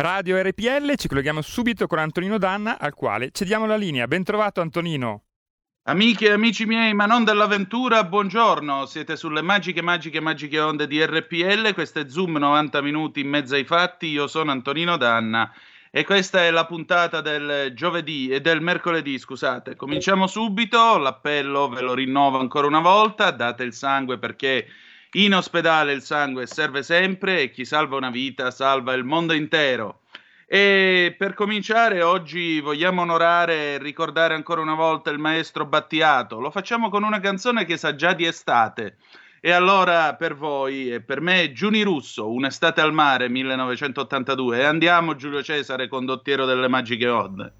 Radio RPL, ci colleghiamo subito con Antonino Danna, al quale cediamo la linea. Ben trovato Antonino. Amiche e amici miei, ma non dell'avventura, buongiorno. Siete sulle magiche, magiche, magiche onde di RPL. Questo è Zoom 90 minuti in mezzo ai fatti. Io sono Antonino Danna e questa è la puntata del giovedì e del mercoledì, scusate. Cominciamo subito, l'appello ve lo rinnovo ancora una volta, date il sangue perché in ospedale il sangue serve sempre e chi salva una vita salva il mondo intero. E per cominciare oggi vogliamo onorare e ricordare ancora una volta il maestro Battiato. Lo facciamo con una canzone che sa già di estate. E allora per voi e per me Giuni Russo, Un'estate al mare 1982 e andiamo Giulio Cesare condottiero delle magiche onde.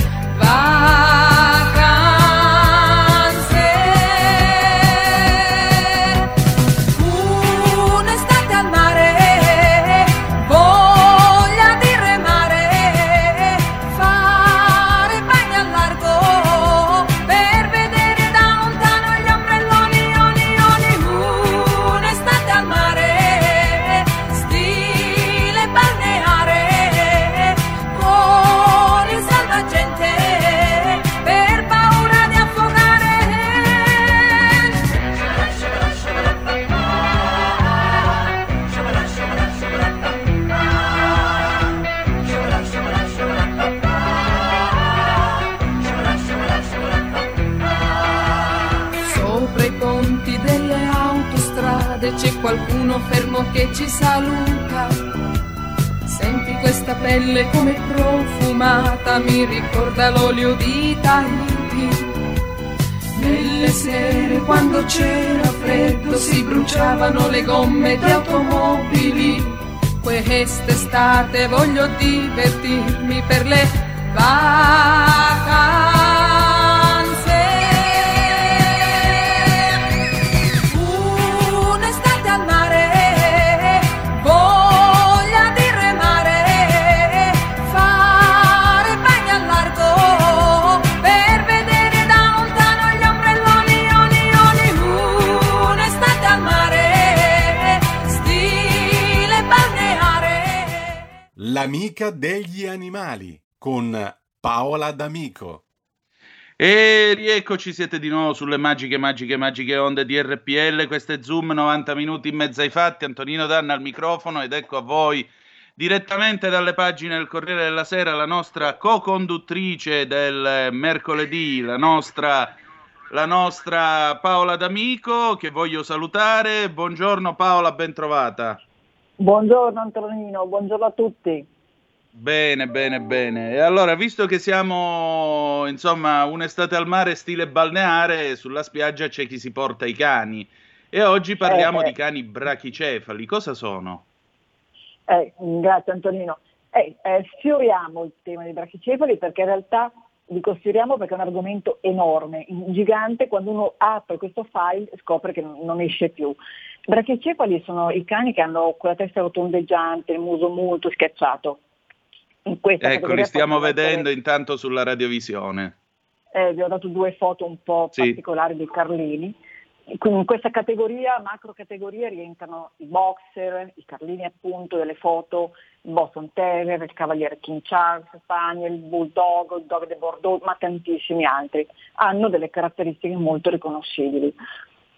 si bruciavano le gomme di automobili. Quest'estate voglio divertirmi per le vacanze. L'amica degli animali con Paola D'Amico. E rieccoci, siete di nuovo sulle magiche, magiche, magiche onde di RPL. Questo è Zoom 90 minuti in mezzo ai fatti. Antonino Danna al microfono ed ecco a voi direttamente dalle pagine del Corriere della Sera la nostra co-conduttrice del mercoledì, la nostra, la nostra Paola D'Amico che voglio salutare. Buongiorno Paola, ben trovata. Buongiorno Antonino, buongiorno a tutti. Bene, bene, bene. E allora, visto che siamo, insomma, un'estate al mare stile balneare, sulla spiaggia c'è chi si porta i cani. E oggi parliamo Eh, eh. di cani brachicefali. Cosa sono? Eh, grazie Antonino. Eh, eh, sfioriamo il tema dei brachicefali perché in realtà vi consideriamo perché è un argomento enorme, gigante, quando uno apre questo file scopre che non esce più. Brachicefali sono i cani che hanno quella testa rotondeggiante, il muso molto schiacciato. ecco, li stiamo vedendo essere... intanto sulla radiovisione. Eh, vi ho dato due foto un po' sì. particolari dei Carlini in questa categoria, macro categoria, rientrano i boxer, i carlini appunto delle foto, Boston Terrier, il Cavaliere King Charles, Spaniel, Bulldog, il Dog de Bordeaux, ma tantissimi altri. Hanno delle caratteristiche molto riconoscibili.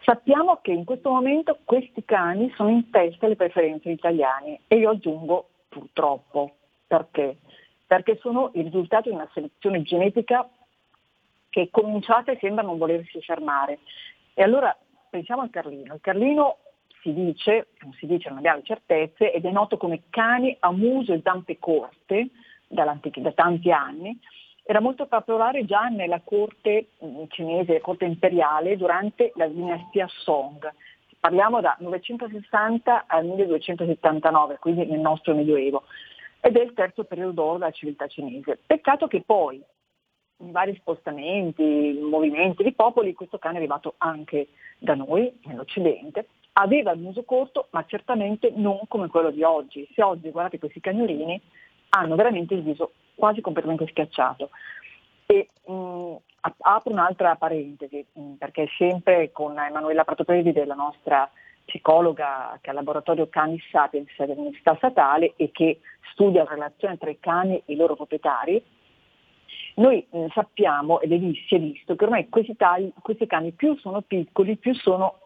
Sappiamo che in questo momento questi cani sono in testa alle preferenze italiane e io aggiungo purtroppo. Perché? Perché sono il risultato di una selezione genetica che è cominciata e sembra non volersi fermare. E allora pensiamo al Carlino. Il Carlino si dice, non si dice, non abbiamo certezze, ed è noto come cani a muso e zampe corte da tanti anni. Era molto popolare già nella corte mm, cinese, la corte imperiale, durante la dinastia Song. Parliamo da 960 al 1279, quindi nel nostro Medioevo, ed è il terzo periodo d'oro della civiltà cinese. Peccato che poi in vari spostamenti, movimenti di popoli, questo cane è arrivato anche da noi, nell'Occidente, aveva il muso corto, ma certamente non come quello di oggi. Se oggi guardate questi cagnolini, hanno veramente il viso quasi completamente schiacciato. E mh, apro un'altra parentesi, mh, perché sempre con Emanuela Pratopredi della nostra psicologa che ha il laboratorio Cani Sapiens dell'Università Statale e che studia la relazione tra i cani e i loro proprietari, noi sappiamo, ed è è visto, che ormai questi, tagli, questi cani più sono piccoli, più sono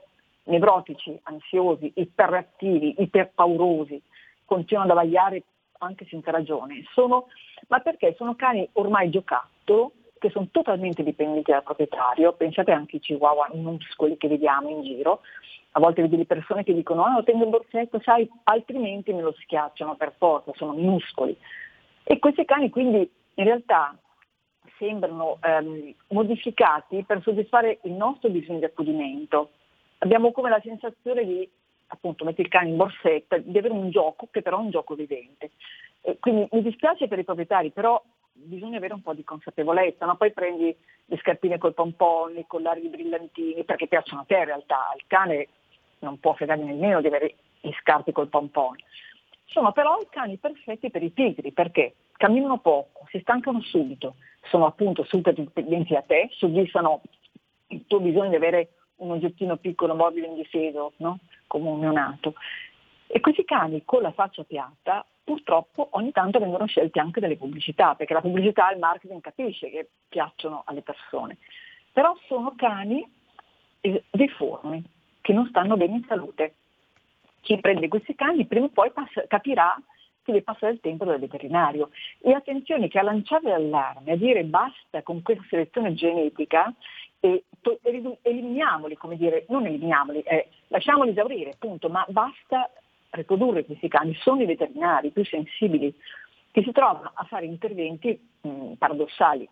nevrotici, ansiosi, iperreattivi, iperpaurosi, continuano ad avagliare anche senza ragione, sono, ma perché sono cani ormai giocattolo, che sono totalmente dipendenti dal proprietario, pensate anche ai chihuahua minuscoli che vediamo in giro, a volte vedi le persone che dicono ah lo tengo in borsetto, sai, altrimenti me lo schiacciano per forza, sono minuscoli. E questi cani quindi in realtà sembrano ehm, modificati per soddisfare il nostro bisogno di accudimento. Abbiamo come la sensazione di, appunto, mettere il cane in borsetta, di avere un gioco che però è un gioco vivente. E quindi mi dispiace per i proprietari, però bisogna avere un po' di consapevolezza, no? poi prendi le scarpine col pompon, i collari di brillantini, perché piacciono a te in realtà, il cane non può fregare nemmeno di avere gli scarpe col pompon. Sono però i cani perfetti per i pigri, perché camminano poco, si stancano subito, sono appunto super dipendenti da te, soddisfano il tuo bisogno di avere un oggettino piccolo, mobile, indifeso, no? come un neonato. E questi cani con la faccia piatta purtroppo ogni tanto vengono scelti anche dalle pubblicità, perché la pubblicità e il marketing capisce che piacciono alle persone. Però sono cani deformi, che non stanno bene in salute. Chi prende questi cani prima o poi passa, capirà deve passare il tempo dal veterinario. E attenzione che a lanciare l'allarme, a dire basta con questa selezione genetica e to- eliminiamoli, come dire, non eliminiamoli, eh, lasciamoli esaurire, appunto, ma basta riprodurre questi cani. Sono i veterinari più sensibili che si trovano a fare interventi mh, paradossali.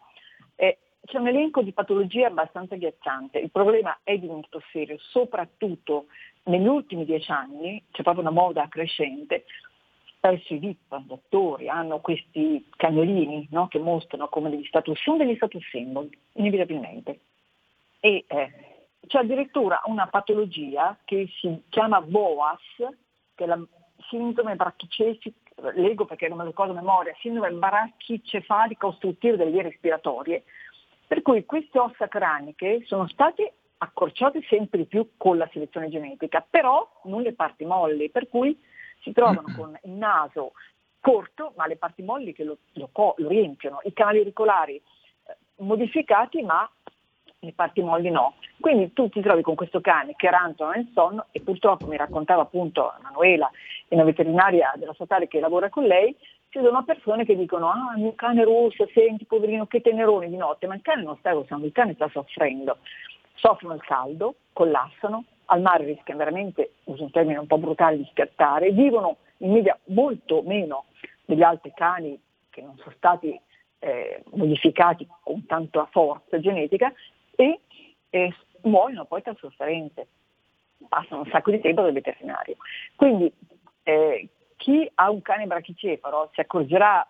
Eh, c'è un elenco di patologie abbastanza ghiacciante. Il problema è divenuto serio, soprattutto negli ultimi dieci anni, c'è proprio una moda crescente, spesso i VIP, dottori, hanno questi cagnolini no? che mostrano come degli status, sono degli status symbol, inevitabilmente. E eh, c'è addirittura una patologia che si chiama BOAS, che è la sindrome brachicefalica, leggo perché non me lo ricordo a memoria, sindrome brachicefalica ostruttiva delle vie respiratorie, per cui queste ossa craniche sono state accorciate sempre di più con la selezione genetica, però non le parti molli, per cui si trovano con il naso corto ma le parti molli che lo, lo, lo riempiono, i canali auricolari eh, modificati ma parti molli no. Quindi tu ti trovi con questo cane che rantola nel sonno e purtroppo mi raccontava appunto Manuela, una veterinaria della statale che lavora con lei, ci sono persone che dicono ah il mio cane russo, senti poverino che tenerone di notte, ma il cane non sta russando, il cane sta soffrendo, soffrono il caldo, collassano, al mare rischiano veramente, uso un termine un po' brutale, di scattare, vivono in media molto meno degli altri cani che non sono stati eh, modificati con tanta forza genetica e eh, muoiono poi tra sofferenze, passano un sacco di tempo dal veterinario. Quindi eh, chi ha un cane brachicefalo si accorgerà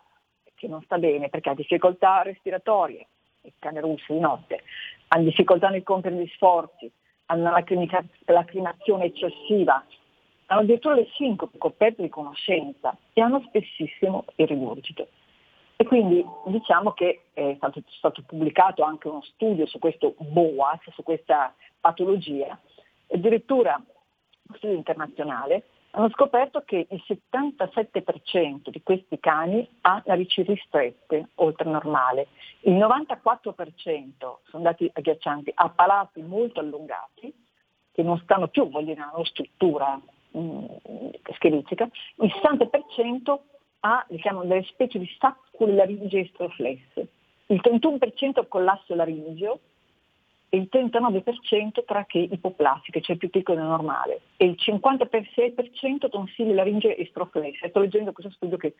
che non sta bene perché ha difficoltà respiratorie, il cane russo di notte, hanno difficoltà nel compiere gli sforzi, hanno lacrimazione eccessiva, hanno addirittura le sincope coperte di conoscenza e hanno spessissimo il rigurgito. E quindi diciamo che è stato, stato pubblicato anche uno studio su questo BOAS, su questa patologia, addirittura uno studio internazionale, hanno scoperto che il 77% di questi cani ha narici ristrette oltre normale, il 94% sono dati agghiaccianti, ha palati molto allungati, che non stanno più, voglio dire, nella struttura mh, mm, scheletrica, il 60% ha diciamo, delle specie di saccule laringe estroflesse, il 31% collasso laringeo e il 39% trachee ipoplastiche, cioè più piccole del normale, e il 56% tonsille laringe estroflesse. Sto leggendo questo studio che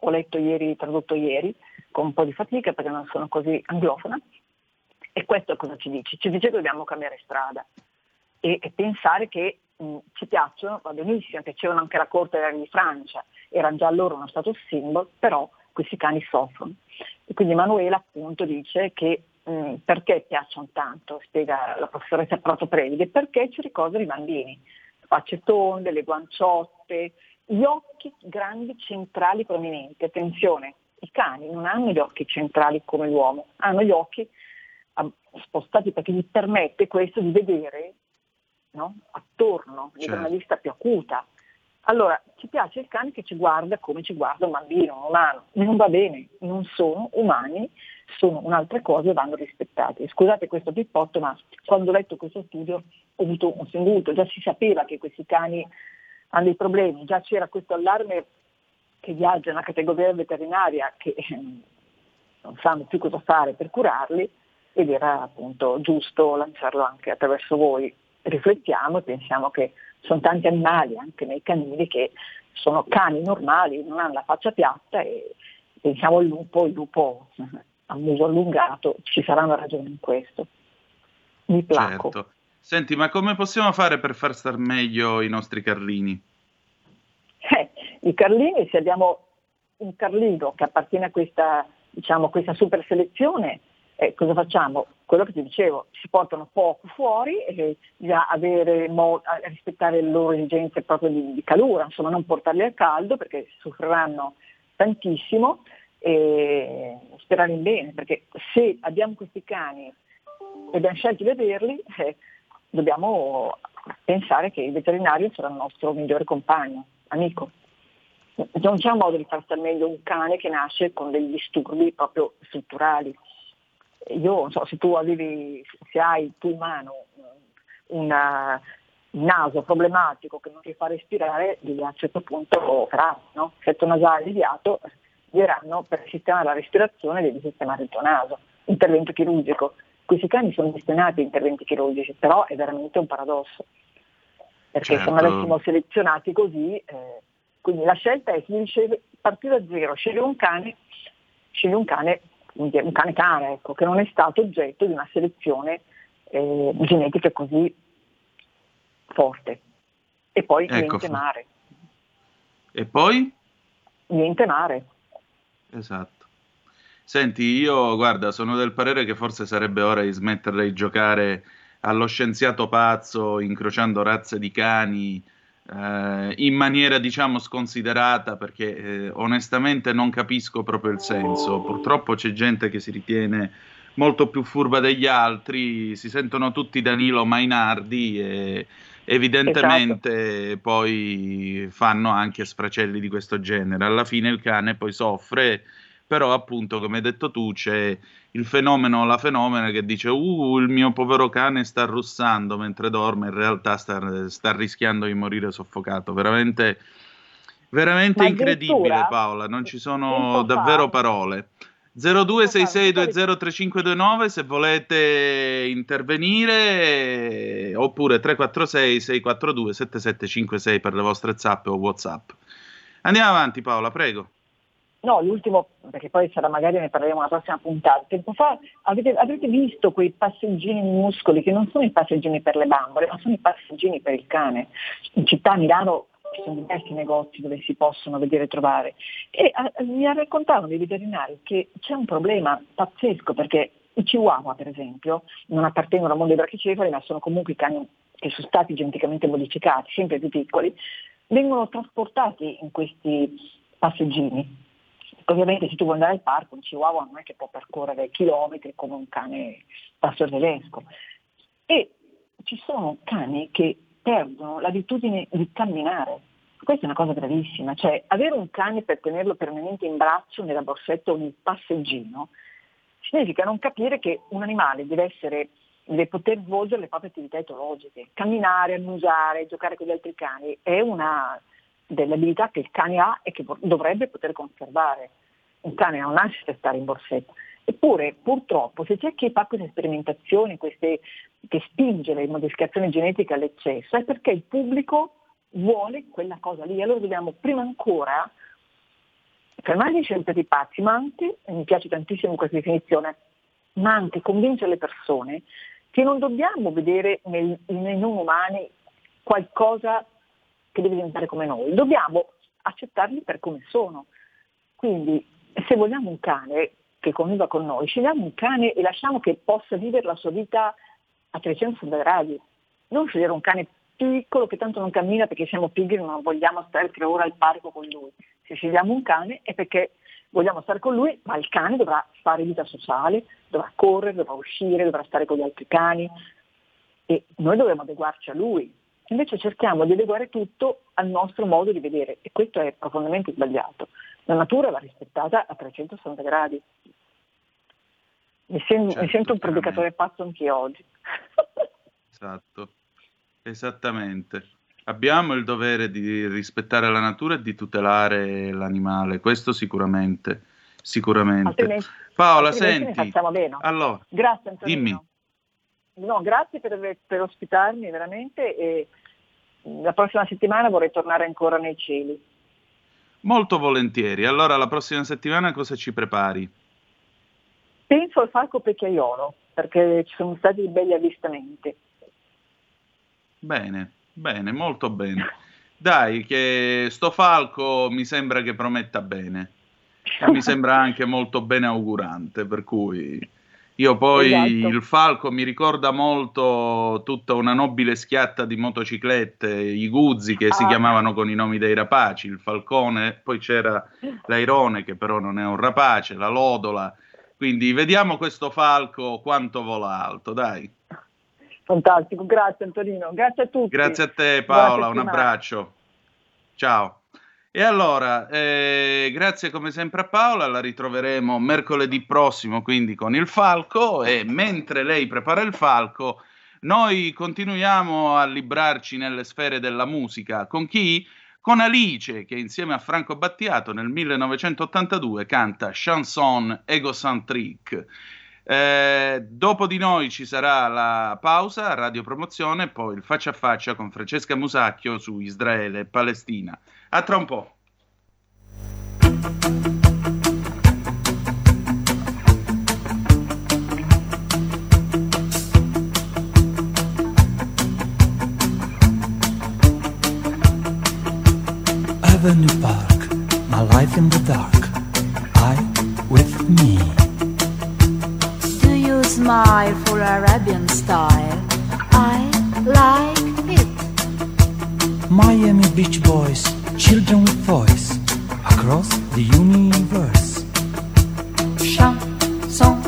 ho letto ieri, tradotto ieri, con un po' di fatica perché non sono così anglofona. E questo cosa ci dice? Ci dice che dobbiamo cambiare strada e, e pensare che mh, ci piacciono, va benissimo, piacevano anche la corte di Francia, era già loro uno status symbol, però questi cani soffrono. E quindi Emanuela appunto dice che mh, perché piacciono tanto, spiega la professoressa Prato Previde, perché ci ricordano i bambini, facce tonde, le guanciotte, gli occhi grandi, centrali, prominenti. Attenzione, i cani non hanno gli occhi centrali come l'uomo, hanno gli occhi spostati perché gli permette questo di vedere no? attorno, di certo. una vista più acuta. Allora, ci piace il cane che ci guarda come ci guarda un bambino, un umano. Non va bene, non sono umani, sono un'altra cosa e vanno rispettati. Scusate questo pippotto, ma quando ho letto questo studio ho avuto un singulto, già si sapeva che questi cani hanno dei problemi, già c'era questo allarme che viaggia nella categoria veterinaria che ehm, non sanno più cosa fare per curarli ed era appunto giusto lanciarlo anche attraverso voi riflettiamo e pensiamo che sono tanti animali, anche nei canili, che sono cani normali, non hanno la faccia piatta e pensiamo al lupo, il lupo a muso allungato, ci sarà una ragione in questo. Mi placo. Certo. Senti, ma come possiamo fare per far star meglio i nostri carlini? Eh, I carlini, se abbiamo un carlino che appartiene a questa, diciamo, questa super selezione, eh, cosa facciamo? Quello che ti dicevo, si portano poco fuori e bisogna avere mo- rispettare le loro esigenze proprio di, di calura, insomma non portarli al caldo perché soffriranno tantissimo e sperare in bene, perché se abbiamo questi cani e abbiamo scelto di averli, eh, dobbiamo pensare che il veterinario sarà il nostro migliore compagno, amico. Non c'è un modo di far stare meglio un cane che nasce con degli disturbi proprio strutturali io non so se tu avevi, se hai tu in mano un naso problematico che non ti fa respirare, devi a un certo punto operare, no? Setto nasale deviato, diranno per sistemare la respirazione devi sistemare il tuo naso, intervento chirurgico. Questi cani sono destinati a interventi chirurgici, però è veramente un paradosso, perché certo. se non avessimo selezionati così, eh, quindi la scelta è chi dice partire da zero, scegli un cane, scegli un cane un cane cane, ecco, che non è stato oggetto di una selezione eh, genetica così forte. E poi ecco. niente mare. E poi? Niente mare. Esatto. Senti, io guarda, sono del parere che forse sarebbe ora di smettere di giocare allo scienziato pazzo, incrociando razze di cani eh, in maniera diciamo sconsiderata perché eh, onestamente non capisco proprio il senso. Purtroppo c'è gente che si ritiene molto più furba degli altri, si sentono tutti Danilo Mainardi e evidentemente esatto. poi fanno anche sfracelli di questo genere. Alla fine il cane poi soffre però appunto come hai detto tu c'è il fenomeno la fenomena che dice uh il mio povero cane sta russando mentre dorme in realtà sta, sta rischiando di morire soffocato. Veramente veramente incredibile Paola non ci sono davvero parole. 0266203529 se volete intervenire oppure 346 642 7756 per le vostre zap o whatsapp. Andiamo avanti Paola prego No, l'ultimo, perché poi sarà magari ne parleremo una prossima puntata. Tempo fa avete, avrete visto quei passeggini minuscoli che non sono i passeggini per le bambole, ma sono i passeggini per il cane. In città a Milano ci sono diversi negozi dove si possono vedere e trovare. E a, mi raccontavano dei veterinari che c'è un problema pazzesco perché I chihuahua, per esempio, non appartengono al mondo dei brachicefali, ma sono comunque i cani che sono stati geneticamente modificati, sempre più piccoli, vengono trasportati in questi passeggini. Ovviamente se tu vuoi andare al parco, un chihuahua non è che può percorrere chilometri come un cane pastor tedesco. E ci sono cani che perdono l'abitudine di camminare. Questa è una cosa gravissima, cioè avere un cane per tenerlo permanente in braccio, nella borsetta o nel passeggino, significa non capire che un animale deve essere deve poter svolgere le proprie attività etologiche, camminare, annusare, giocare con gli altri cani, è una delle abilità che il cane ha e che dovrebbe poter conservare. Un cane non nasce per stare in borsetta. Eppure, purtroppo, se c'è chi fa queste sperimentazioni, queste, che spinge le modificazioni genetiche all'eccesso, è perché il pubblico vuole quella cosa lì. Allora dobbiamo prima ancora fermarci sempre di pazzi, ma anche, e mi piace tantissimo questa definizione, ma anche convincere le persone che non dobbiamo vedere nei non umani qualcosa che deve diventare come noi, dobbiamo accettarli per come sono. Quindi se vogliamo un cane che conviva con noi, scegliamo un cane e lasciamo che possa vivere la sua vita a 360 gradi. Non scegliere un cane piccolo che tanto non cammina perché siamo pigri e non vogliamo stare tre ore al parco con lui. Se scegliamo un cane è perché vogliamo stare con lui, ma il cane dovrà fare vita sociale, dovrà correre, dovrà uscire, dovrà stare con gli altri cani e noi dovremo adeguarci a lui. Invece cerchiamo di adeguare tutto al nostro modo di vedere e questo è profondamente sbagliato. La natura va rispettata a 360 gradi. Mi, sen- certo, mi sento un predicatore pazzo anche oggi. esatto, esattamente. Abbiamo il dovere di rispettare la natura e di tutelare l'animale, questo sicuramente. Sicuramente. Altrimenti, Paola, altrimenti senti. Allora, grazie Antonino. Dimmi. No, grazie per, per ospitarmi veramente e la prossima settimana vorrei tornare ancora nei cieli. Molto volentieri. Allora, la prossima settimana cosa ci prepari? Penso al falco pecchiaiolo, perché ci sono stati belli avvistamenti. Bene, bene, molto bene. Dai, che sto falco mi sembra che prometta bene. E mi sembra anche molto bene augurante, per cui io poi esatto. il falco mi ricorda molto tutta una nobile schiatta di motociclette, i guzzi che ah. si chiamavano con i nomi dei rapaci, il falcone, poi c'era l'airone che però non è un rapace, la lodola. Quindi vediamo questo falco quanto vola alto, dai. Fantastico, grazie Antonino, grazie a tutti. Grazie a te Paola, un abbraccio. Ciao. E allora, eh, grazie come sempre a Paola, la ritroveremo mercoledì prossimo quindi con il Falco e mentre lei prepara il Falco noi continuiamo a librarci nelle sfere della musica. Con chi? Con Alice che insieme a Franco Battiato nel 1982 canta Chanson Egocentrique. Eh, dopo di noi ci sarà la pausa, radio promozione, poi il faccia a faccia con Francesca Musacchio su Israele e Palestina. A tra un po'. Avenue Park, my life in the dark, I with me. Do you smile for Arabian style? I like it. Miami Beach Boys, children with voice across the universe. Chanson,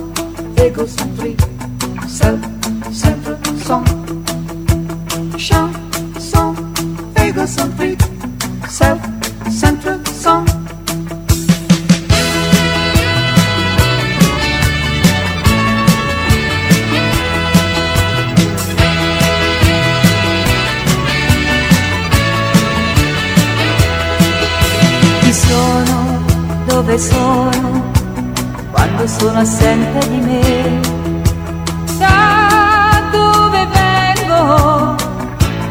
égocentrique, self-centered song. Chanson, égocentrique, self-centered dove sono quando sono assente di me. Da dove vengo,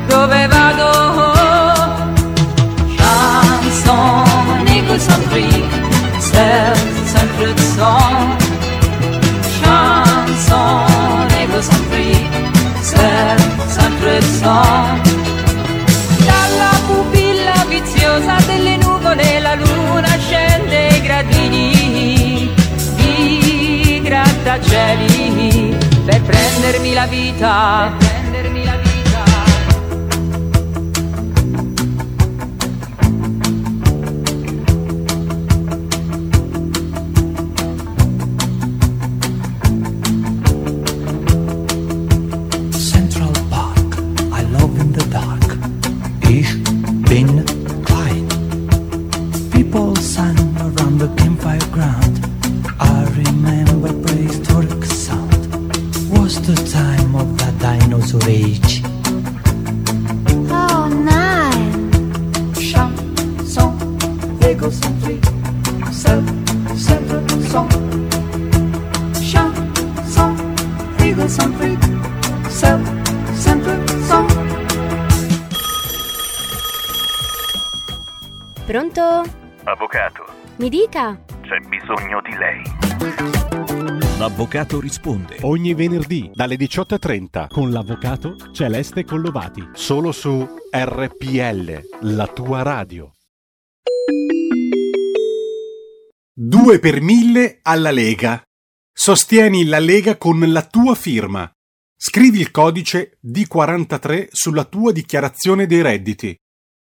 dove vado. Chanson, egocentrique, self-centered song. Chanson, egocentrique, self-centered song. cieli per prendermi la vita. Dica. c'è bisogno di lei. L'avvocato risponde ogni venerdì dalle 18.30 con l'avvocato Celeste Collovati. Solo su RPL, la tua radio. 2 per 1000 alla Lega. Sostieni la Lega con la tua firma. Scrivi il codice D43 sulla tua dichiarazione dei redditi.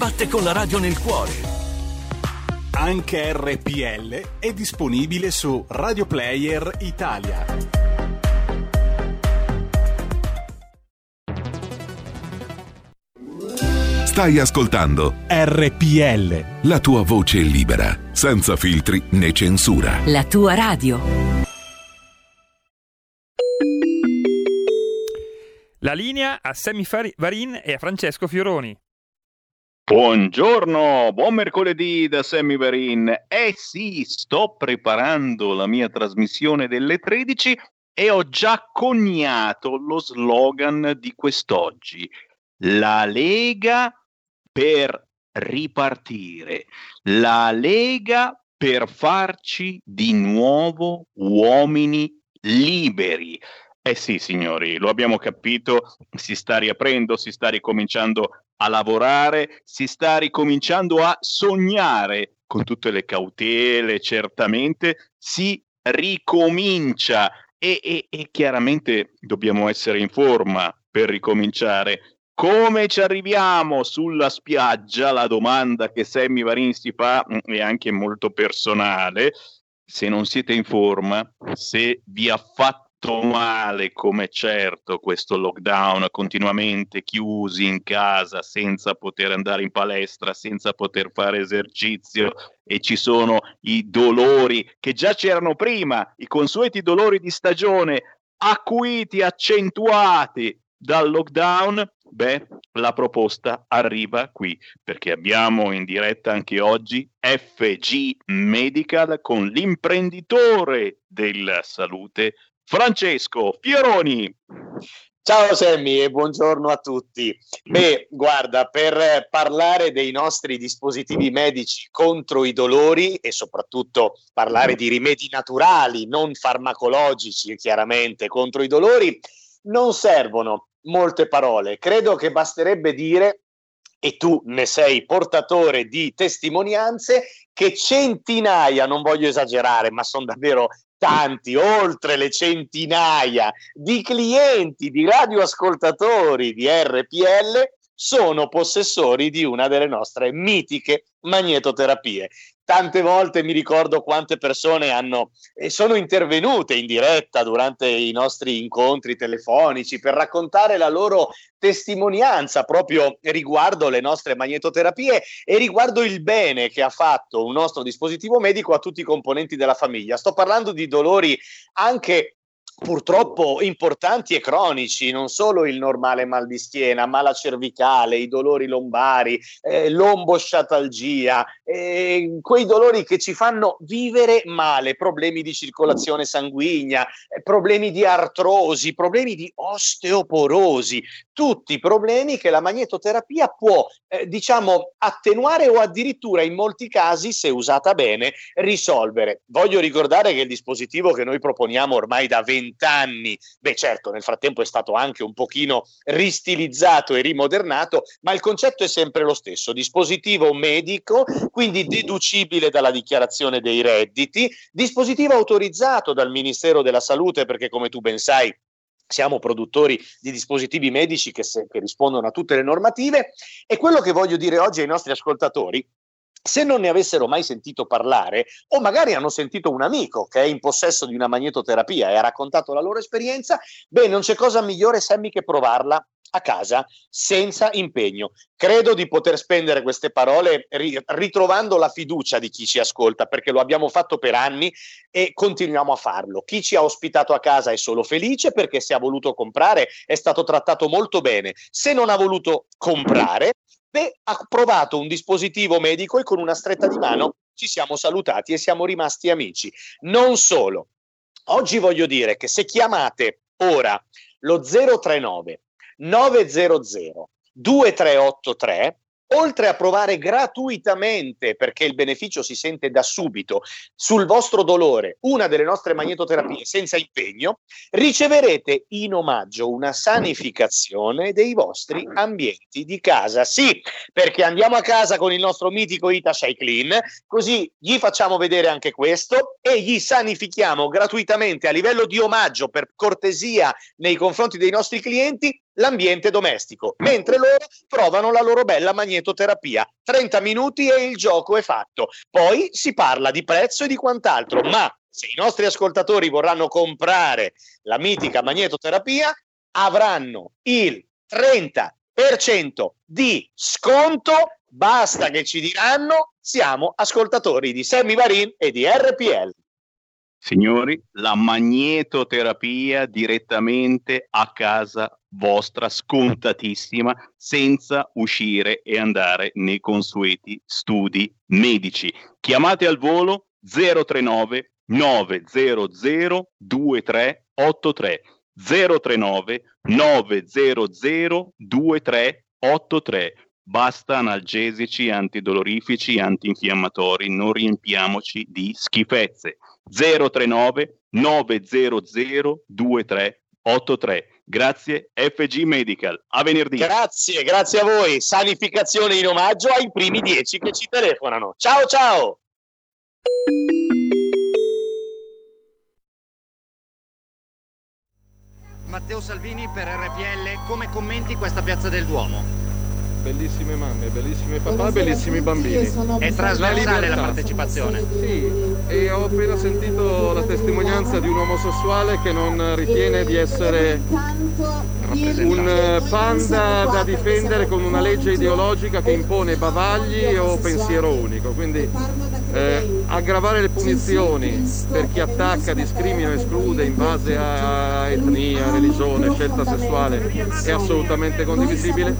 batte con la radio nel cuore. Anche RPL è disponibile su Radio Player Italia. Stai ascoltando RPL. la tua voce libera, senza filtri né censura. La tua radio. La linea a Sammy Fari- Varin e a Francesco Fioroni. Buongiorno, buon mercoledì da Sammy Varin. Eh sì, sto preparando la mia trasmissione delle 13 e ho già coniato lo slogan di quest'oggi. La Lega per ripartire. La Lega per farci di nuovo uomini liberi. Eh sì, signori, lo abbiamo capito, si sta riaprendo, si sta ricominciando a lavorare, si sta ricominciando a sognare con tutte le cautele, certamente si ricomincia e, e- e chiaramente dobbiamo essere in forma per ricominciare. Come ci arriviamo sulla spiaggia? La domanda che Sammy Varin si fa mm, è anche molto personale. Se non siete in forma, se vi ha fatto male, come certo questo lockdown, continuamente chiusi in casa, senza poter andare in palestra, senza poter fare esercizio e ci sono i dolori che già c'erano prima, i consueti dolori di stagione acuiti, accentuati dal lockdown, beh, la proposta arriva qui perché abbiamo in diretta anche oggi FG Medical con l'imprenditore della salute Francesco Fioroni. Ciao Sammy e buongiorno a tutti. Beh, guarda, per parlare dei nostri dispositivi medici contro i dolori e soprattutto parlare di rimedi naturali, non farmacologici, chiaramente, contro i dolori, non servono molte parole. Credo che basterebbe dire, e tu ne sei portatore di testimonianze, che centinaia, non voglio esagerare, ma sono davvero tanti, oltre le centinaia di clienti, di radioascoltatori di RPL sono possessori di una delle nostre mitiche magnetoterapie tante volte mi ricordo quante persone hanno, e sono intervenute in diretta durante i nostri incontri telefonici per raccontare la loro testimonianza proprio riguardo le nostre magnetoterapie e riguardo il bene che ha fatto un nostro dispositivo medico a tutti i componenti della famiglia. Sto parlando di dolori anche purtroppo importanti e cronici, non solo il normale mal di schiena, ma la cervicale, i dolori lombari, eh, lombosciatalgia, eh, quei dolori che ci fanno vivere male, problemi di circolazione sanguigna, eh, problemi di artrosi, problemi di osteoporosi, tutti problemi che la magnetoterapia può, eh, diciamo, attenuare o addirittura in molti casi, se usata bene, risolvere. Voglio ricordare che il dispositivo che noi proponiamo ormai da 20 vent'anni. Beh, certo, nel frattempo è stato anche un pochino ristilizzato e rimodernato, ma il concetto è sempre lo stesso: dispositivo medico, quindi deducibile dalla dichiarazione dei redditi, dispositivo autorizzato dal Ministero della Salute, perché come tu ben sai, siamo produttori di dispositivi medici che, se, che, rispondono a tutte le normative e quello che voglio dire oggi ai nostri ascoltatori se non ne avessero mai sentito parlare, o magari hanno sentito un amico che è in possesso di una magnetoterapia e ha raccontato la loro esperienza, beh, non c'è cosa migliore, Sammy, che provarla a casa senza impegno. Credo di poter spendere queste parole ritrovando la fiducia di chi ci ascolta, perché lo abbiamo fatto per anni e continuiamo a farlo. Chi ci ha ospitato a casa è solo felice perché se ha voluto comprare è stato trattato molto bene. Se non ha voluto comprare, Beh, ha provato un dispositivo medico e con una stretta di mano ci siamo salutati e siamo rimasti amici. Non solo, oggi voglio dire che se chiamate ora lo 039 900 2383 oltre a provare gratuitamente, perché il beneficio si sente da subito, sul vostro dolore una delle nostre magnetoterapie senza impegno, riceverete in omaggio una sanificazione dei vostri ambienti di casa. Sì, perché andiamo a casa con il nostro mitico Ita Clean, così gli facciamo vedere anche questo e gli sanifichiamo gratuitamente a livello di omaggio per cortesia nei confronti dei nostri clienti l'ambiente domestico, mentre loro provano la loro bella magnetoterapia. 30 minuti e il gioco è fatto. Poi si parla di prezzo e di quant'altro, ma se i nostri ascoltatori vorranno comprare la mitica magnetoterapia, avranno il 30% di sconto. Basta che ci diranno siamo ascoltatori di Sammy Varin e di RPL. Signori, la magnetoterapia direttamente a casa vostra, scontatissima, senza uscire e andare nei consueti studi medici. Chiamate al volo 039 900 2383 039 900 2383 Basta analgesici, antidolorifici, antinfiammatori, non riempiamoci di schifezze. 039 900 2383. Grazie FG Medical. A venerdì. Grazie, grazie a voi. Sanificazione in omaggio ai primi dieci che ci telefonano. Ciao ciao. Matteo Salvini per RPL, come commenti questa piazza del Duomo? bellissime mamme, bellissimi papà, bellissimi bambini. È trasversale la, la partecipazione. Sì, e ho appena sentito la testimonianza di un omosessuale che non ritiene di essere un panda da difendere con una legge ideologica che impone bavagli o pensiero unico. Quindi eh, aggravare le punizioni per chi attacca, discrimina, esclude in base a etnia, religione, scelta sessuale è assolutamente condivisibile,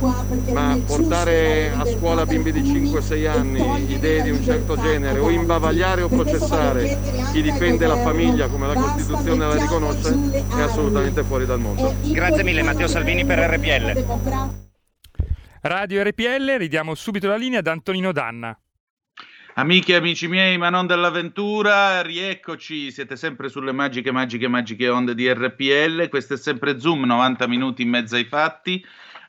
ma portare a scuola bimbi di 5-6 anni idee di un certo genere o imbavagliare o processare chi difende la famiglia come la Costituzione la riconosce è assolutamente fuori dal mondo. Grazie mille Matteo Salvini per RPL. Radio RPL, ridiamo subito la linea ad Antonino Danna. Amiche e amici miei, ma non dell'avventura, rieccoci, siete sempre sulle magiche, magiche, magiche onde di RPL, questo è sempre Zoom, 90 minuti in mezzo ai fatti.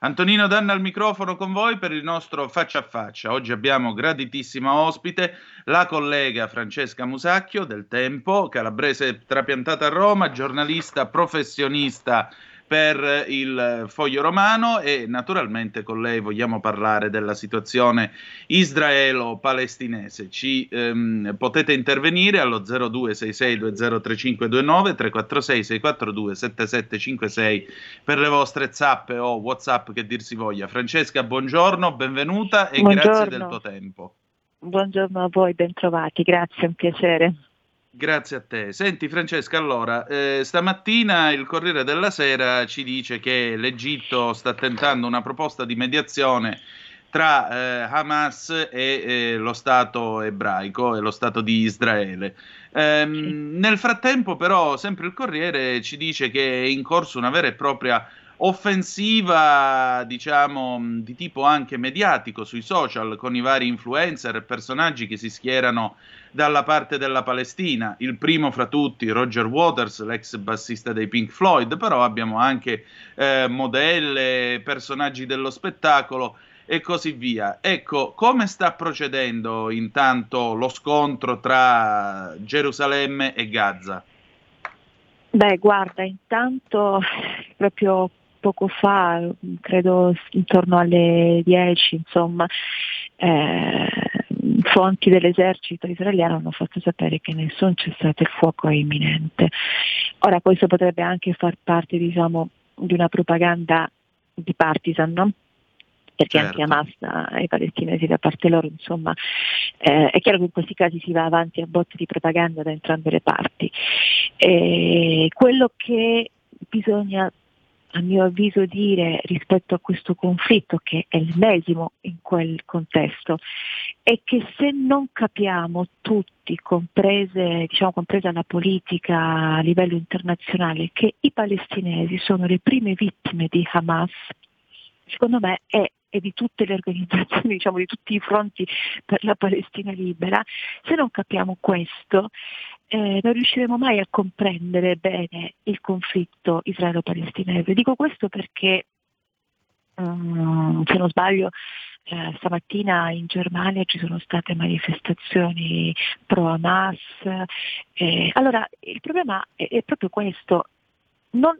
Antonino Danna al microfono con voi per il nostro faccia a faccia. Oggi abbiamo graditissima ospite la collega Francesca Musacchio del Tempo, calabrese trapiantata a Roma, giornalista professionista per il foglio romano e naturalmente con lei vogliamo parlare della situazione israelo-palestinese. Ci ehm, potete intervenire allo 0266203529 346 642 7756 per le vostre zappe o whatsapp che dir si voglia. Francesca, buongiorno, benvenuta e buongiorno. grazie del tuo tempo. Buongiorno a voi, bentrovati, grazie, un piacere. Grazie a te. Senti Francesca, allora, eh, stamattina il Corriere della Sera ci dice che l'Egitto sta tentando una proposta di mediazione tra eh, Hamas e eh, lo Stato ebraico e lo Stato di Israele. Ehm, nel frattempo però sempre il Corriere ci dice che è in corso una vera e propria offensiva, diciamo, di tipo anche mediatico sui social con i vari influencer e personaggi che si schierano dalla parte della Palestina. Il primo fra tutti, Roger Waters, l'ex bassista dei Pink Floyd, però abbiamo anche eh, modelle, personaggi dello spettacolo e così via. Ecco, come sta procedendo intanto lo scontro tra Gerusalemme e Gaza? Beh, guarda, intanto proprio poco fa, credo intorno alle 10, insomma, eh, fonti dell'esercito israeliano hanno fatto sapere che nessun cessate il fuoco è imminente. Ora questo potrebbe anche far parte diciamo, di una propaganda di partisan, no? perché certo. anche Hamas e i palestinesi da parte loro, insomma, eh, è chiaro che in questi casi si va avanti a botte di propaganda da entrambe le parti. E quello che bisogna a mio avviso dire rispetto a questo conflitto che è il medesimo in quel contesto è che se non capiamo tutti, comprese, diciamo, compresa la politica a livello internazionale, che i palestinesi sono le prime vittime di Hamas, secondo me è e di tutte le organizzazioni, diciamo di tutti i fronti per la Palestina libera, se non capiamo questo eh, non riusciremo mai a comprendere bene il conflitto israelo-palestinese. Dico questo perché, um, se non sbaglio, eh, stamattina in Germania ci sono state manifestazioni pro Hamas. Eh, allora, il problema è, è proprio questo. Non,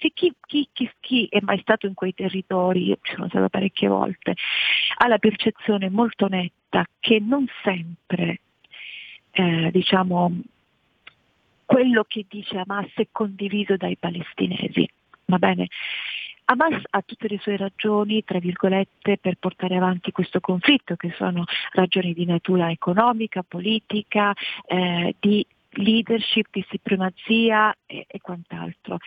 se chi, chi, chi, chi, è mai stato in quei territori, io ci sono stata parecchie volte, ha la percezione molto netta che non sempre eh, diciamo, quello che dice Hamas è condiviso dai palestinesi. Va bene? Hamas ha tutte le sue ragioni, tra virgolette, per portare avanti questo conflitto, che sono ragioni di natura economica, politica, eh, di leadership, di supremazia e, e quant'altro.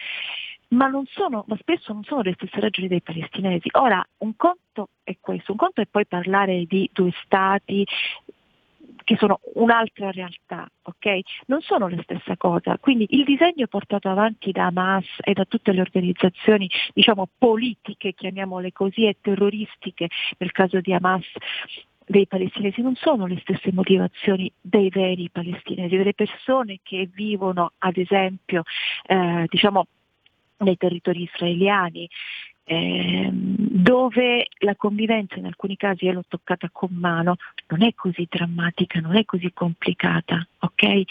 Ma, sono, ma spesso non sono le stesse ragioni dei palestinesi. Ora, un conto è questo, un conto è poi parlare di due stati, che sono un'altra realtà, ok? Non sono la stessa cosa. Quindi il disegno portato avanti da Hamas e da tutte le organizzazioni, diciamo, politiche, chiamiamole così, e terroristiche, nel caso di Hamas, dei palestinesi non sono le stesse motivazioni dei veri palestinesi, delle persone che vivono ad esempio eh, diciamo, nei territori israeliani, ehm, dove la convivenza in alcuni casi, io l'ho toccata con mano, non è così drammatica, non è così complicata, ok?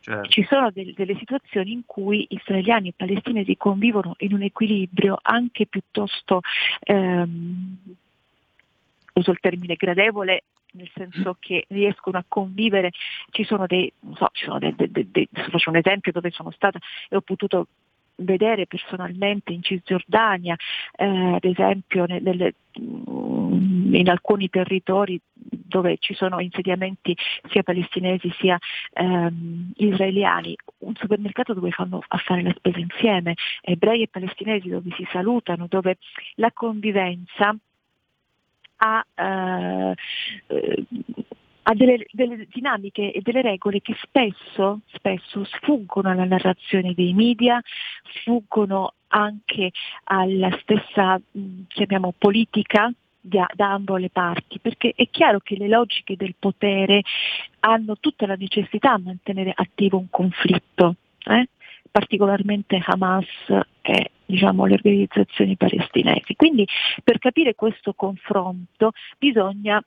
Certo. Ci sono del, delle situazioni in cui israeliani e palestinesi convivono in un equilibrio anche piuttosto, ehm, uso il termine gradevole, nel senso che riescono a convivere, ci sono dei, non so, ci sono dei, dei, dei, faccio un esempio dove sono stata e ho potuto vedere personalmente in Cisgiordania, eh, ad esempio nelle, mm, in alcuni territori dove ci sono insediamenti sia palestinesi sia ehm, israeliani, un supermercato dove fanno a fare la spesa insieme, ebrei e palestinesi dove si salutano, dove la convivenza ha eh, eh ha delle, delle, dinamiche e delle regole che spesso, spesso sfuggono alla narrazione dei media, sfuggono anche alla stessa, chiamiamo, politica da, da ambo le parti, perché è chiaro che le logiche del potere hanno tutta la necessità di mantenere attivo un conflitto, eh? particolarmente Hamas e diciamo, le organizzazioni palestinesi. Quindi per capire questo confronto bisogna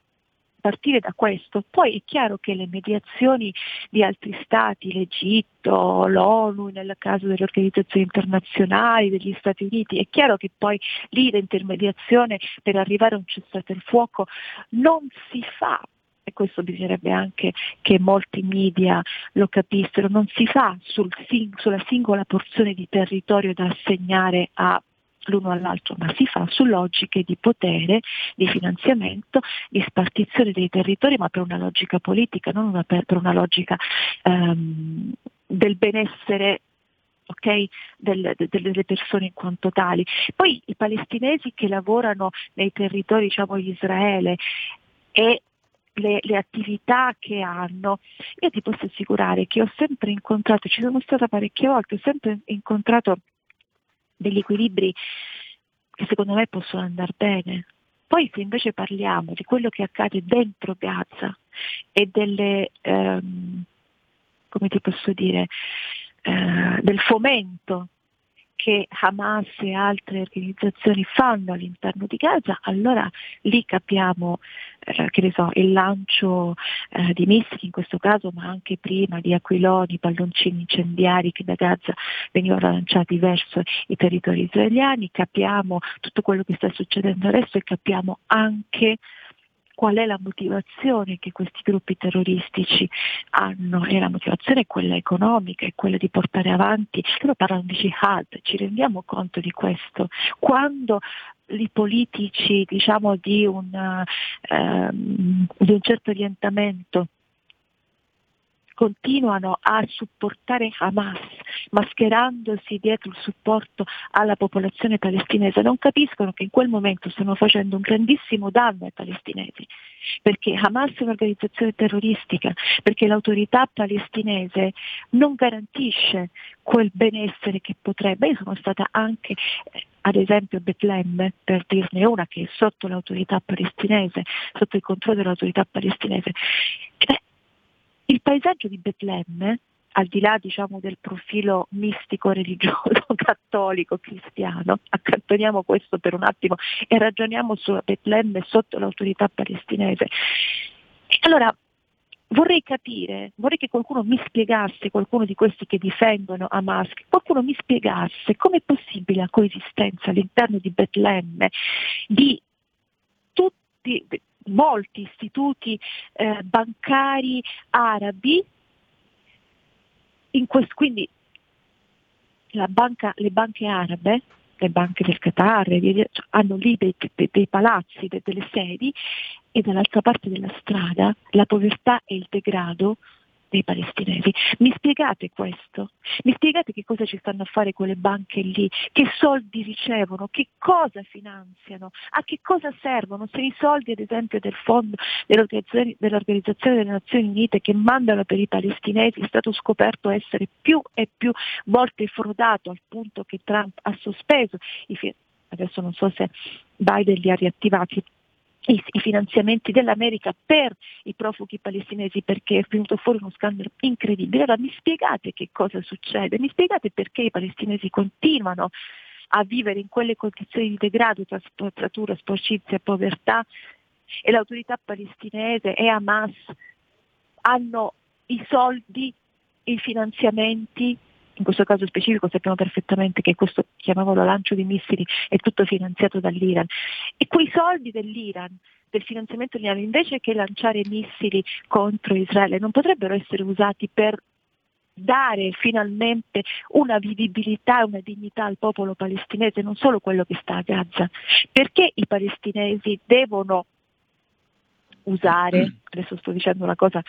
partire da questo. Poi è chiaro che le mediazioni di altri stati, l'Egitto, l'ONU, nel caso delle organizzazioni internazionali, degli Stati Uniti, è chiaro che poi lì l'intermediazione per arrivare a un cessate il fuoco non si fa e questo bisognerebbe anche che molti media lo capissero, non si fa sul, sulla singola porzione di territorio da assegnare a l'uno all'altro, ma si fa su logiche di potere, di finanziamento, di spartizione dei territori, ma per una logica politica, non una per, una logica um, del benessere Okay, del, de, delle persone in quanto tali. Poi i palestinesi che lavorano nei territori diciamo, di Israele e le, le, attività che hanno, io ti posso assicurare che ho sempre incontrato, ci sono stata parecchie volte, ho sempre incontrato degli equilibri che secondo me possono andare bene. Poi se invece parliamo di quello che accade dentro Gaza e delle, ehm, come ti posso dire, eh, del fomento che Hamas e altre organizzazioni fanno all'interno di Gaza, allora lì capiamo eh, che ne so, il lancio eh, di missili in questo caso, ma anche prima di aquiloni, palloncini incendiari che da Gaza venivano lanciati verso i territori israeliani, capiamo tutto quello che sta succedendo adesso e capiamo anche qual è la motivazione che questi gruppi terroristici hanno e la motivazione è quella economica, è quella di portare avanti, loro parlano di jihad, ci rendiamo conto di questo. Quando i politici diciamo, di, una, ehm, di un certo orientamento continuano a supportare Hamas mascherandosi dietro il supporto alla popolazione palestinese, non capiscono che in quel momento stanno facendo un grandissimo danno ai palestinesi, perché Hamas è un'organizzazione terroristica, perché l'autorità palestinese non garantisce quel benessere che potrebbe. Io sono stata anche eh, ad esempio Betlemme, per dirne una che è sotto l'autorità palestinese, sotto il controllo dell'autorità palestinese. Beh, il paesaggio di Betlemme, al di là diciamo, del profilo mistico, religioso, cattolico, cristiano, accantoniamo questo per un attimo e ragioniamo su Betlemme sotto l'autorità palestinese. Allora, vorrei capire, vorrei che qualcuno mi spiegasse, qualcuno di questi che difendono Hamas, qualcuno mi spiegasse com'è possibile la coesistenza all'interno di Betlemme di tutti, molti istituti eh, bancari arabi, quest, quindi banca, le banche arabe, le banche del Qatar, hanno lì dei, dei, dei palazzi, delle sedi e dall'altra parte della strada la povertà e il degrado dei palestinesi. Mi spiegate questo? Mi spiegate che cosa ci stanno a fare quelle banche lì? Che soldi ricevono? Che cosa finanziano? A che cosa servono? Se i soldi ad esempio del fondo dell'Organizzazione, dell'Organizzazione delle Nazioni Unite che mandano per i palestinesi è stato scoperto essere più e più volte frodato al punto che Trump ha sospeso i adesso non so se Biden li ha riattivati i, i, finanziamenti dell'America per i profughi palestinesi perché è venuto fuori uno scandalo incredibile. Allora mi spiegate che cosa succede, mi spiegate perché i palestinesi continuano a vivere in quelle condizioni di degrado tra spazzatura, sporcizia povertà e l'autorità palestinese e Hamas hanno i soldi, i finanziamenti in questo caso specifico sappiamo perfettamente che questo, chiamiamolo lancio di missili, è tutto finanziato dall'Iran. E quei soldi dell'Iran, del finanziamento dell'Iran, invece che lanciare missili contro Israele, non potrebbero essere usati per dare finalmente una vivibilità e una dignità al popolo palestinese, non solo quello che sta a Gaza. Perché i palestinesi devono usare, adesso sto dicendo una cosa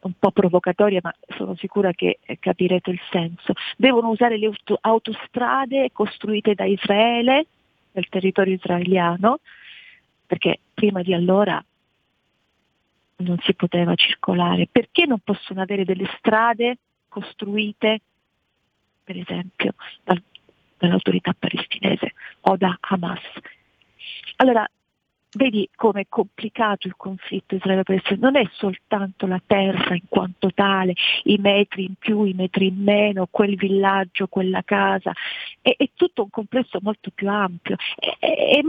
un po' provocatoria, ma sono sicura che eh, capirete il senso. Devono usare le autostrade costruite da Israele, nel territorio israeliano, perché prima di allora non si poteva circolare. Perché non possono avere delle strade costruite, per esempio, dal, dall'autorità palestinese o da Hamas? Allora, vedi come è complicato il conflitto israelo-palestinese, non è soltanto la terra in quanto tale, i metri in più, i metri in meno, quel villaggio, quella casa, è, è tutto un complesso molto più ampio. E, e,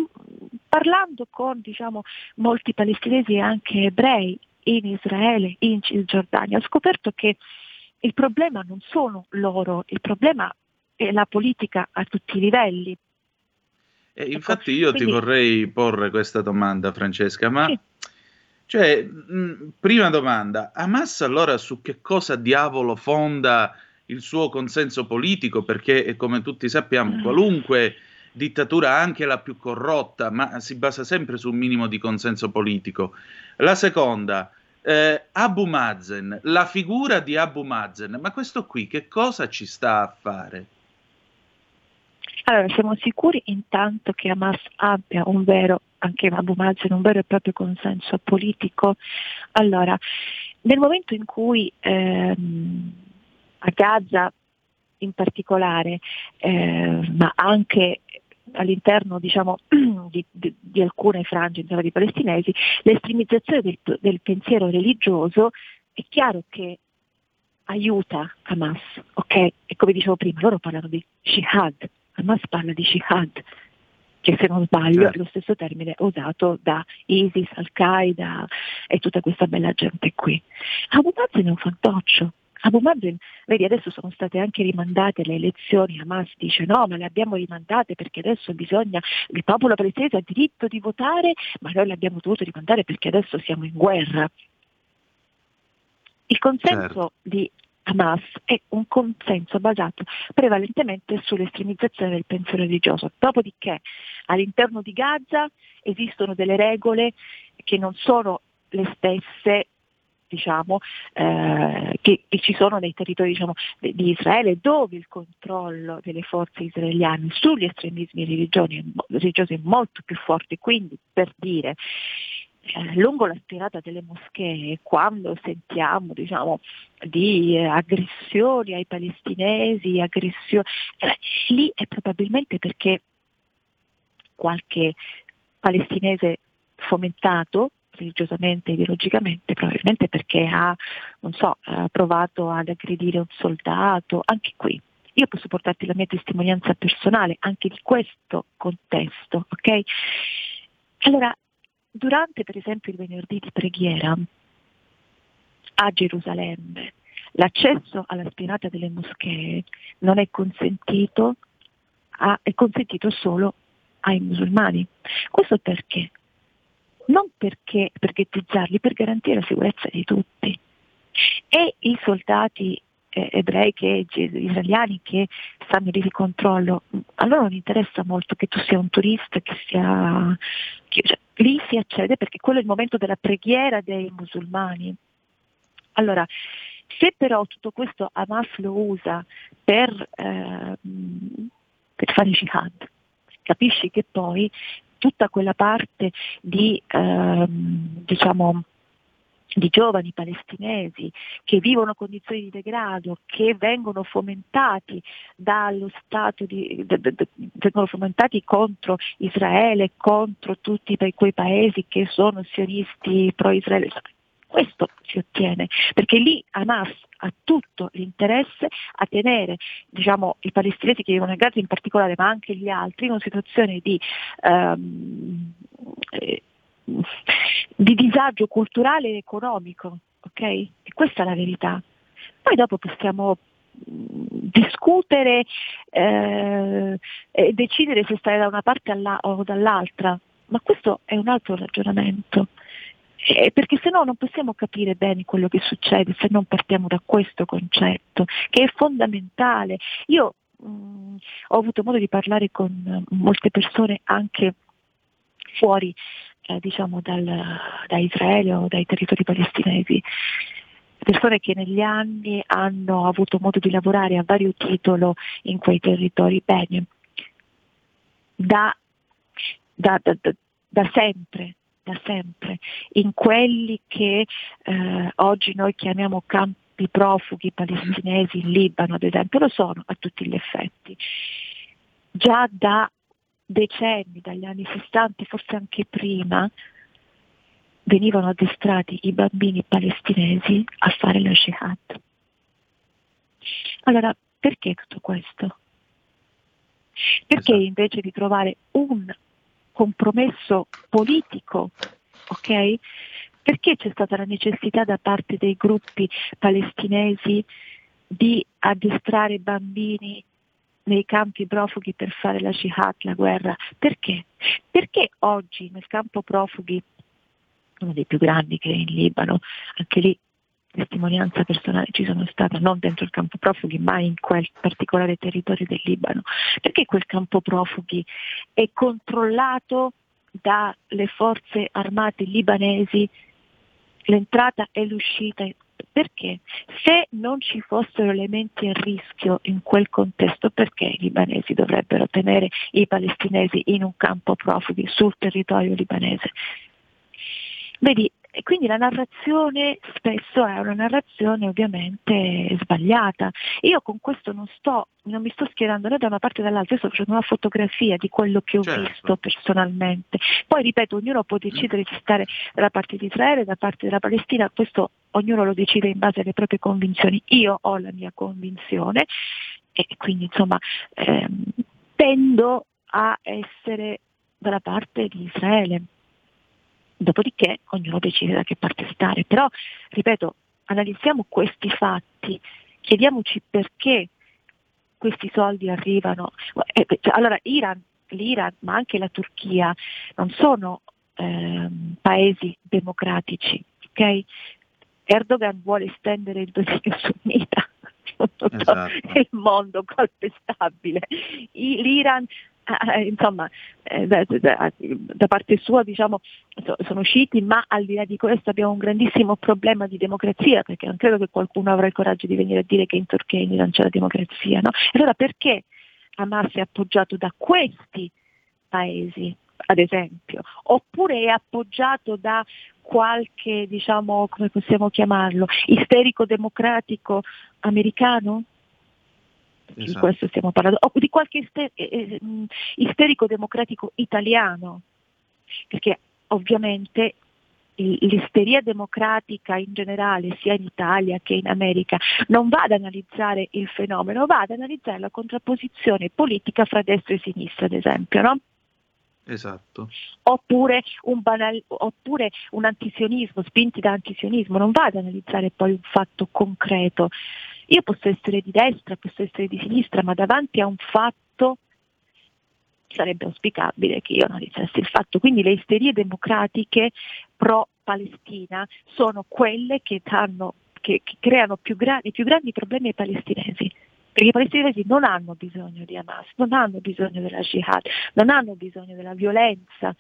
parlando con diciamo, molti palestinesi e anche ebrei in Israele, in Cisgiordania, ho scoperto che il problema non sono loro, il problema è la politica a tutti i livelli e ecco, infatti io Quindi... ti vorrei porre questa domanda, Francesca, ma sì. cioè, mh, prima domanda, Hamas allora su che cosa diavolo fonda il suo consenso politico? Perché come tutti sappiamo, mm. qualunque dittatura, anche la più corrotta, ma si basa sempre su un minimo di consenso politico. La seconda, eh, Abu Mazen, la figura di Abu Mazen, ma questo qui che cosa ci sta a fare? Allora, siamo sicuri intanto che Hamas abbia un vero, anche Abu Mazen, un vero e proprio consenso politico? Allora, nel momento in cui ehm, a Gaza in particolare, eh, ma anche all'interno diciamo, di, di, di, alcune frange insomma, di palestinesi, l'estremizzazione del, del, pensiero religioso è chiaro che aiuta Hamas, ok? E come dicevo prima, loro parlano di jihad, Hamas parla di jihad, che se non sbaglio certo. è lo stesso termine usato da ISIS, Al-Qaeda e tutta questa bella gente qui. Abu Mazen è un fantoccio. Abu Mazen, vedi adesso sono state anche rimandate le elezioni, Hamas dice no ma le abbiamo rimandate perché adesso bisogna, il popolo palestinese ha diritto di votare, ma noi le abbiamo dovuto rimandare perché adesso siamo in guerra. Il consenso certo. di Hamas è un consenso basato prevalentemente sull'estremizzazione del pensiero religioso. Dopodiché all'interno di Gaza esistono delle regole che non sono le stesse diciamo, eh, che, che, ci sono nei territori diciamo, di Israele dove il controllo delle forze israeliane sugli estremismi religiosi è molto più forte. Quindi per dire lungo la spirata delle moschee, quando sentiamo diciamo, di eh, aggressioni ai palestinesi, aggressioni, eh, lì è probabilmente perché qualche palestinese fomentato religiosamente, ideologicamente, probabilmente perché ha, non so, provato ad aggredire un soldato, anche qui. Io posso portarti la mia testimonianza personale anche di questo contesto, ok? Allora, Durante per esempio il venerdì di preghiera a Gerusalemme l'accesso alla spianata delle moschee non è consentito, a, è consentito solo ai musulmani. Questo perché? Non perché per ghettizzarli, per garantire la sicurezza di tutti. E i soldati ebrei che, israeliani che stanno lì di controllo, a loro non interessa molto che tu sia un turista, che sia... Che, cioè, lì si accede perché quello è il momento della preghiera dei musulmani. Allora, se però tutto questo Hamas lo usa per, eh, per fare jihad, capisci che poi tutta quella parte di, eh, diciamo, di giovani palestinesi che vivono condizioni di degrado, che vengono fomentati dallo Stato, di, de, de, de, vengono fomentati contro Israele, contro tutti quei paesi che sono sionisti pro-Israele. Questo si ottiene, perché lì Hamas ha tutto l'interesse a tenere diciamo, i palestinesi che vivono in Gaza in particolare, ma anche gli altri, in una situazione di um, eh, di disagio culturale e economico, ok? E questa è la verità. Poi dopo possiamo mm, discutere eh, e decidere se stare da una parte o dall'altra, ma questo è un altro ragionamento. Eh, perché se no non possiamo capire bene quello che succede se non partiamo da questo concetto, che è fondamentale. Io mh, mm, ho avuto modo di parlare con molte persone anche fuori eh, diciamo dal, da Israele o dai territori palestinesi persone che negli anni hanno avuto modo di lavorare a vario titolo in quei territori. Bene, da, da, da, da sempre, da sempre, in quelli che eh, oggi noi chiamiamo campi profughi palestinesi in Libano, ad esempio, lo sono a tutti gli effetti. Già da decenni, dagli anni 60, forse anche prima, venivano addestrati i bambini palestinesi a fare la jihad. Allora, perché tutto questo? Perché esatto. invece di trovare un compromesso politico, ok? Perché c'è stata la necessità da parte dei gruppi palestinesi di addestrare bambini nei campi profughi per fare la jihad, la guerra? Perché? Perché oggi nel campo profughi, uno dei più grandi che è in Libano, anche lì testimonianza personale ci sono stata non dentro il campo profughi ma in quel particolare territorio del Libano, perché quel campo profughi è controllato dalle forze armate libanesi, l'entrata e l'uscita perché? Se non ci fossero elementi a rischio in quel contesto, perché i libanesi dovrebbero tenere i palestinesi in un campo profughi sul territorio libanese? Vedi, e quindi la narrazione spesso è una narrazione ovviamente sbagliata. Io con questo non sto, non mi sto schierando né da una parte o dall'altra, io sto facendo una fotografia di quello che ho certo. visto personalmente. Poi ripeto, ognuno può decidere di stare dalla parte di Israele, da parte della Palestina, questo ognuno lo decide in base alle proprie convinzioni. Io ho la mia convinzione e quindi insomma ehm, tendo a essere dalla parte di Israele dopodiché ognuno decide da che parte stare. Però, ripeto, analizziamo questi fatti, chiediamoci perché questi soldi arrivano. Eh, cioè, allora, Iran, l'Iran, ma anche la Turchia, non sono eh, paesi democratici. Okay? Erdogan vuole estendere il dominio sunnita tutto esatto. il mondo calpestabile. L'Iran eh, insomma, eh, da, da, da, parte sua diciamo, so, sono usciti, ma al di là di questo abbiamo un grandissimo problema di democrazia, perché non credo che qualcuno avrà il coraggio di venire a dire che in Turchia non c'è la democrazia. No? Allora perché Hamas è appoggiato da questi paesi, ad esempio, oppure è appoggiato da qualche, diciamo, come possiamo chiamarlo, isterico democratico americano? Esatto. di questo stiamo parlando, o di qualche ister- eh, eh mm, isterico democratico italiano, perché ovviamente l'isteria democratica in generale, sia in Italia che in America, non va ad analizzare il fenomeno, va ad analizzare la contrapposizione politica fra destra e sinistra, ad esempio, no? Esatto. Oppure un, banal, oppure un antisionismo, spinti da antisionismo, non va ad analizzare poi un fatto concreto. Io posso essere di destra, posso essere di sinistra, ma davanti a un fatto sarebbe auspicabile che io analizzassi il fatto. Quindi le isterie democratiche pro-Palestina sono quelle che, danno, che, che creano più gra- i più grandi problemi ai palestinesi. Perché i palestinesi non hanno bisogno di Hamas, non hanno bisogno della jihad, non hanno bisogno della violenza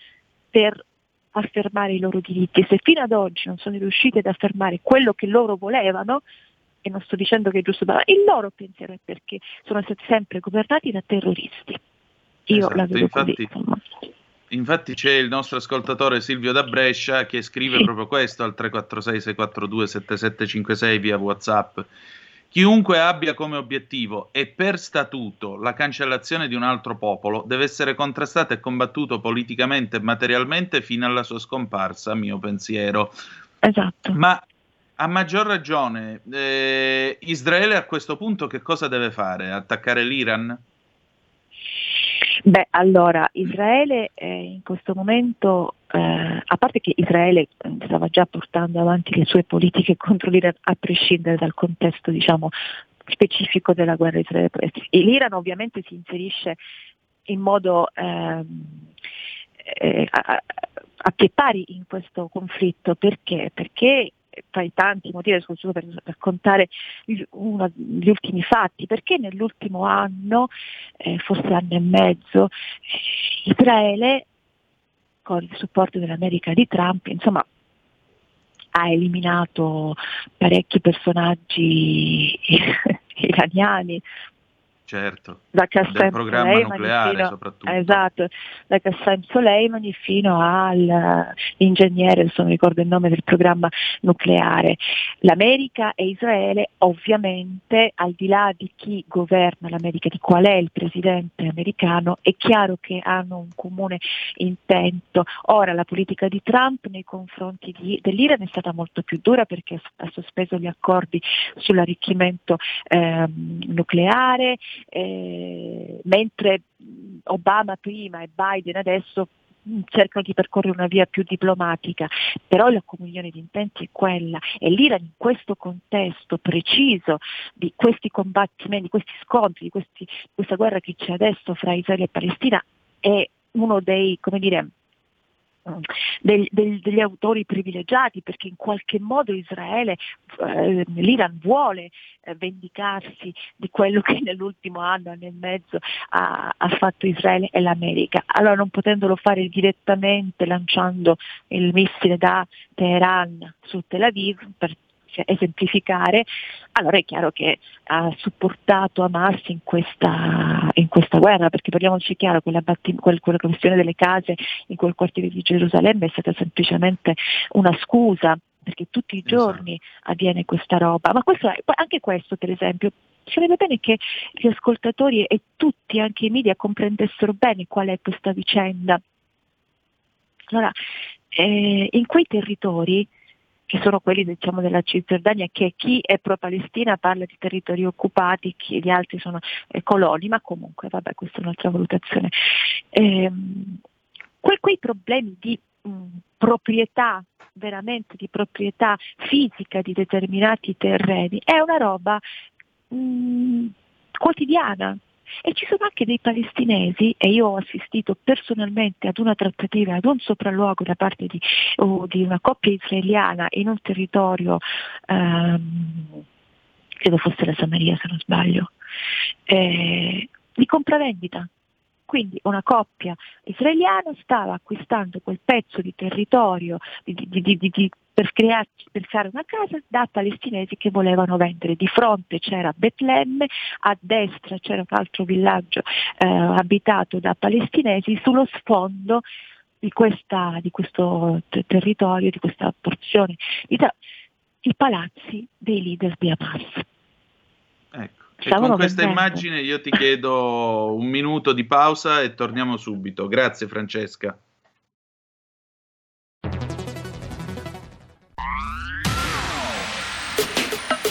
per affermare i loro diritti. E se fino ad oggi non sono riusciti ad affermare quello che loro volevano, e non sto dicendo che è giusto, ma il loro pensiero è perché sono stati sempre governati da terroristi. Io esatto, la vedo infatti, così, infatti c'è il nostro ascoltatore Silvio da Brescia che scrive sì. proprio questo al 346 642 7756 via Whatsapp. Chiunque abbia come obiettivo e per statuto la cancellazione di un altro popolo deve essere contrastato e combattuto politicamente e materialmente fino alla sua scomparsa, mio pensiero. Esatto. Ma a maggior ragione, eh, Israele a questo punto che cosa deve fare? Attaccare l'Iran? Beh, allora, Israele eh, in questo momento, eh, a parte che Israele eh, stava già portando avanti le sue politiche contro l'Iran a prescindere dal contesto, diciamo, specifico della guerra israele-palestina. L'Iran ovviamente si inserisce in modo ehm, eh, a, a pie pari in questo conflitto perché? Perché tra i tanti motivi, scuso per raccontare uno, gli ultimi fatti, perché nell'ultimo anno, eh, forse anno e mezzo, Israele, con il supporto dell'America di Trump, insomma, ha eliminato parecchi personaggi iraniani, certo. da Qassem programma Soleimani nucleare fino, soprattutto. esatto, da Qassem Soleimani fino all'ingegnere, adesso non ricordo il nome del programma nucleare. L'America e Israele ovviamente, al di là di chi governa l'America, di qual è il presidente americano, è chiaro che hanno un comune intento. Ora la politica di Trump nei confronti di, dell'Iran è stata molto più dura perché ha sospeso gli accordi sull'arricchimento ehm, nucleare, eh, mentre Obama prima e Biden adesso cercano di percorrere una via più diplomatica, però la comunione di intenti è quella e l'Iran in questo contesto preciso di questi combattimenti, di questi scontri, di questi, questa guerra che c'è adesso fra Israele e Palestina è uno dei, come dire, del, del, degli autori privilegiati perché in qualche modo Israele, eh, l'Iran vuole eh, vendicarsi di quello che nell'ultimo anno, anno e mezzo ha, ha, fatto Israele e l'America. Allora non potendolo fare direttamente lanciando il missile da Teheran su Tel Aviv per esemplificare, allora è chiaro che ha supportato Hamas in questa, in questa guerra, perché parliamoci chiaro, quella, quella, quella questione delle case in quel quartiere di Gerusalemme è stata semplicemente una scusa perché tutti i giorni esatto. avviene questa roba. Ma questo, anche questo, per esempio, sarebbe bene che gli ascoltatori e tutti, anche i media, comprendessero bene qual è questa vicenda. Allora, eh, in quei territori che sono quelli diciamo, della Cisgiordania, che chi è pro-Palestina parla di territori occupati, chi, gli altri sono eh, coloni, ma comunque vabbè questa è un'altra valutazione. Ehm, que- quei problemi di mh, proprietà, veramente di proprietà fisica di determinati terreni, è una roba mh, quotidiana, e ci sono anche dei palestinesi, e io ho assistito personalmente ad una trattativa, ad un sopralluogo da parte di, oh, di una coppia israeliana in un territorio, ehm, credo fosse la Samaria se non sbaglio, eh, di compravendita. Quindi una coppia israeliana stava acquistando quel pezzo di territorio, di, di, di, per, crearci, per fare una casa da palestinesi che volevano vendere. Di fronte c'era Betlemme, a destra c'era un altro villaggio eh, abitato da palestinesi, sullo sfondo di, questa, di questo t- territorio, di questa porzione, i palazzi dei leader di Hamas. E con questa immagine io ti chiedo un minuto di pausa e torniamo subito. Grazie Francesca.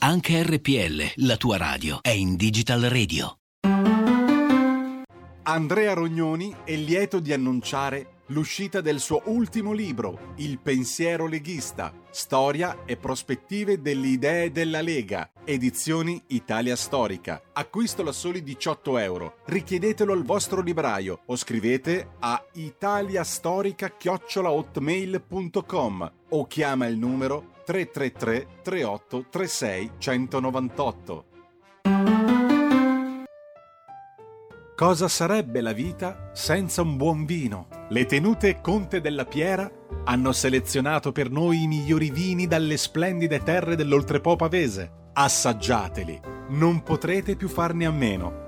Anche RPL, la tua radio, è in Digital Radio. Andrea Rognoni è lieto di annunciare l'uscita del suo ultimo libro, Il pensiero leghista, storia e prospettive delle idee della Lega, edizioni Italia Storica. Acquistalo a soli 18 euro. Richiedetelo al vostro libraio o scrivete a italiastorica-hotmail.com o chiama il numero 333 38 36 198. Cosa sarebbe la vita senza un buon vino? Le tenute Conte della Piera hanno selezionato per noi i migliori vini dalle splendide terre dell'Oltrepo pavese. Assaggiateli, non potrete più farne a meno.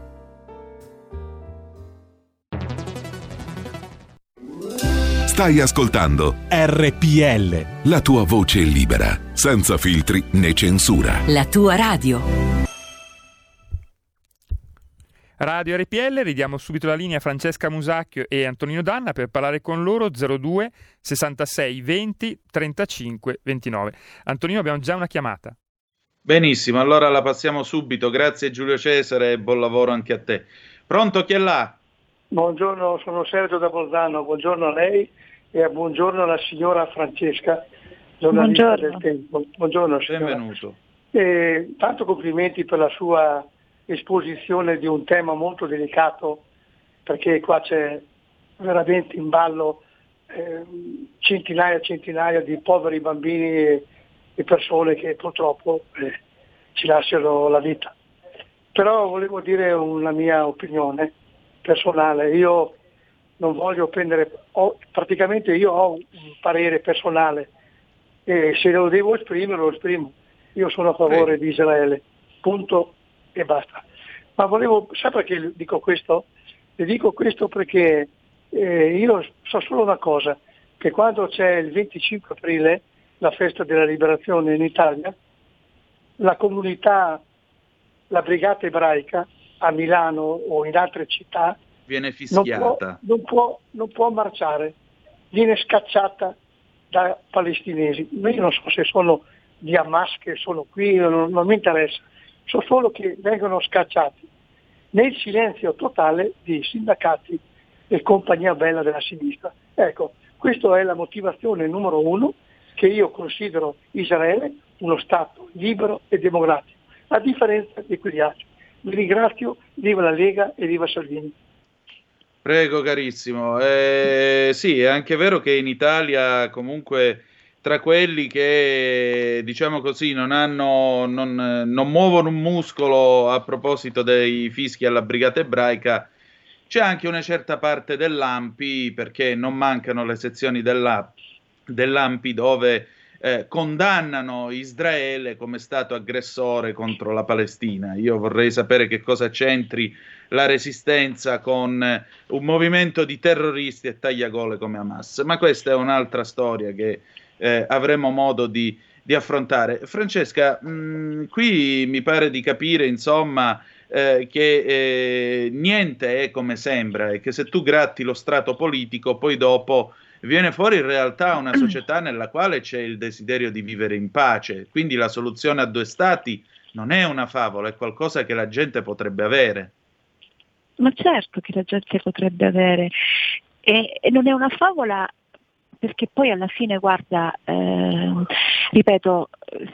Stai ascoltando RPL. La tua voce libera, senza filtri né censura. La tua radio. Radio RPL, ridiamo subito la linea a Francesca Musacchio e Antonino Danna per parlare con loro 02 66 20 35 29. Antonino, abbiamo già una chiamata. Benissimo, allora la passiamo subito. Grazie Giulio Cesare e buon lavoro anche a te. Pronto, chi è là? Buongiorno, sono Sergio da Bolzano, buongiorno a lei e buongiorno alla signora Francesca, giornalista Buongiorno. del Tempo. Buongiorno signora. Benvenuto. E tanto complimenti per la sua esposizione di un tema molto delicato, perché qua c'è veramente in ballo eh, centinaia e centinaia di poveri bambini e, e persone che purtroppo eh, ci lasciano la vita. Però volevo dire una mia opinione personale. Io non voglio prendere, ho- praticamente io ho un parere personale e se lo devo esprimere lo esprimo. Io sono a favore di Israele, punto e basta. Ma volevo, sa perché dico questo? Le dico questo perché eh, io so solo una cosa, che quando c'è il 25 aprile, la festa della liberazione in Italia, la comunità, la brigata ebraica a Milano o in altre città Viene non può, fischiata. non, può, non può marciare, viene scacciata da palestinesi. Io non so se sono di Hamas che sono qui, non, non mi interessa, so solo che vengono scacciati nel silenzio totale di sindacati e compagnia bella della sinistra. Ecco, questa è la motivazione numero uno che io considero Israele uno Stato libero e democratico, a differenza di quegli altri. Vi ringrazio, viva la Lega e viva Salvini. Prego carissimo. Eh, sì, è anche vero che in Italia comunque tra quelli che diciamo così non hanno non, non muovono un muscolo a proposito dei fischi alla brigata ebraica c'è anche una certa parte dell'AMPI perché non mancano le sezioni della, dell'AMPI dove eh, condannano Israele come stato aggressore contro la Palestina. Io vorrei sapere che cosa c'entri la resistenza con eh, un movimento di terroristi e tagliagole come Hamas, ma questa è un'altra storia che eh, avremo modo di, di affrontare. Francesca, mh, qui mi pare di capire, insomma, eh, che eh, niente è come sembra e che se tu gratti lo strato politico, poi dopo viene fuori in realtà una società nella quale c'è il desiderio di vivere in pace. Quindi la soluzione a due stati non è una favola, è qualcosa che la gente potrebbe avere. Ma certo che la gente potrebbe avere. E, e non è una favola perché poi alla fine, guarda, eh, ripeto,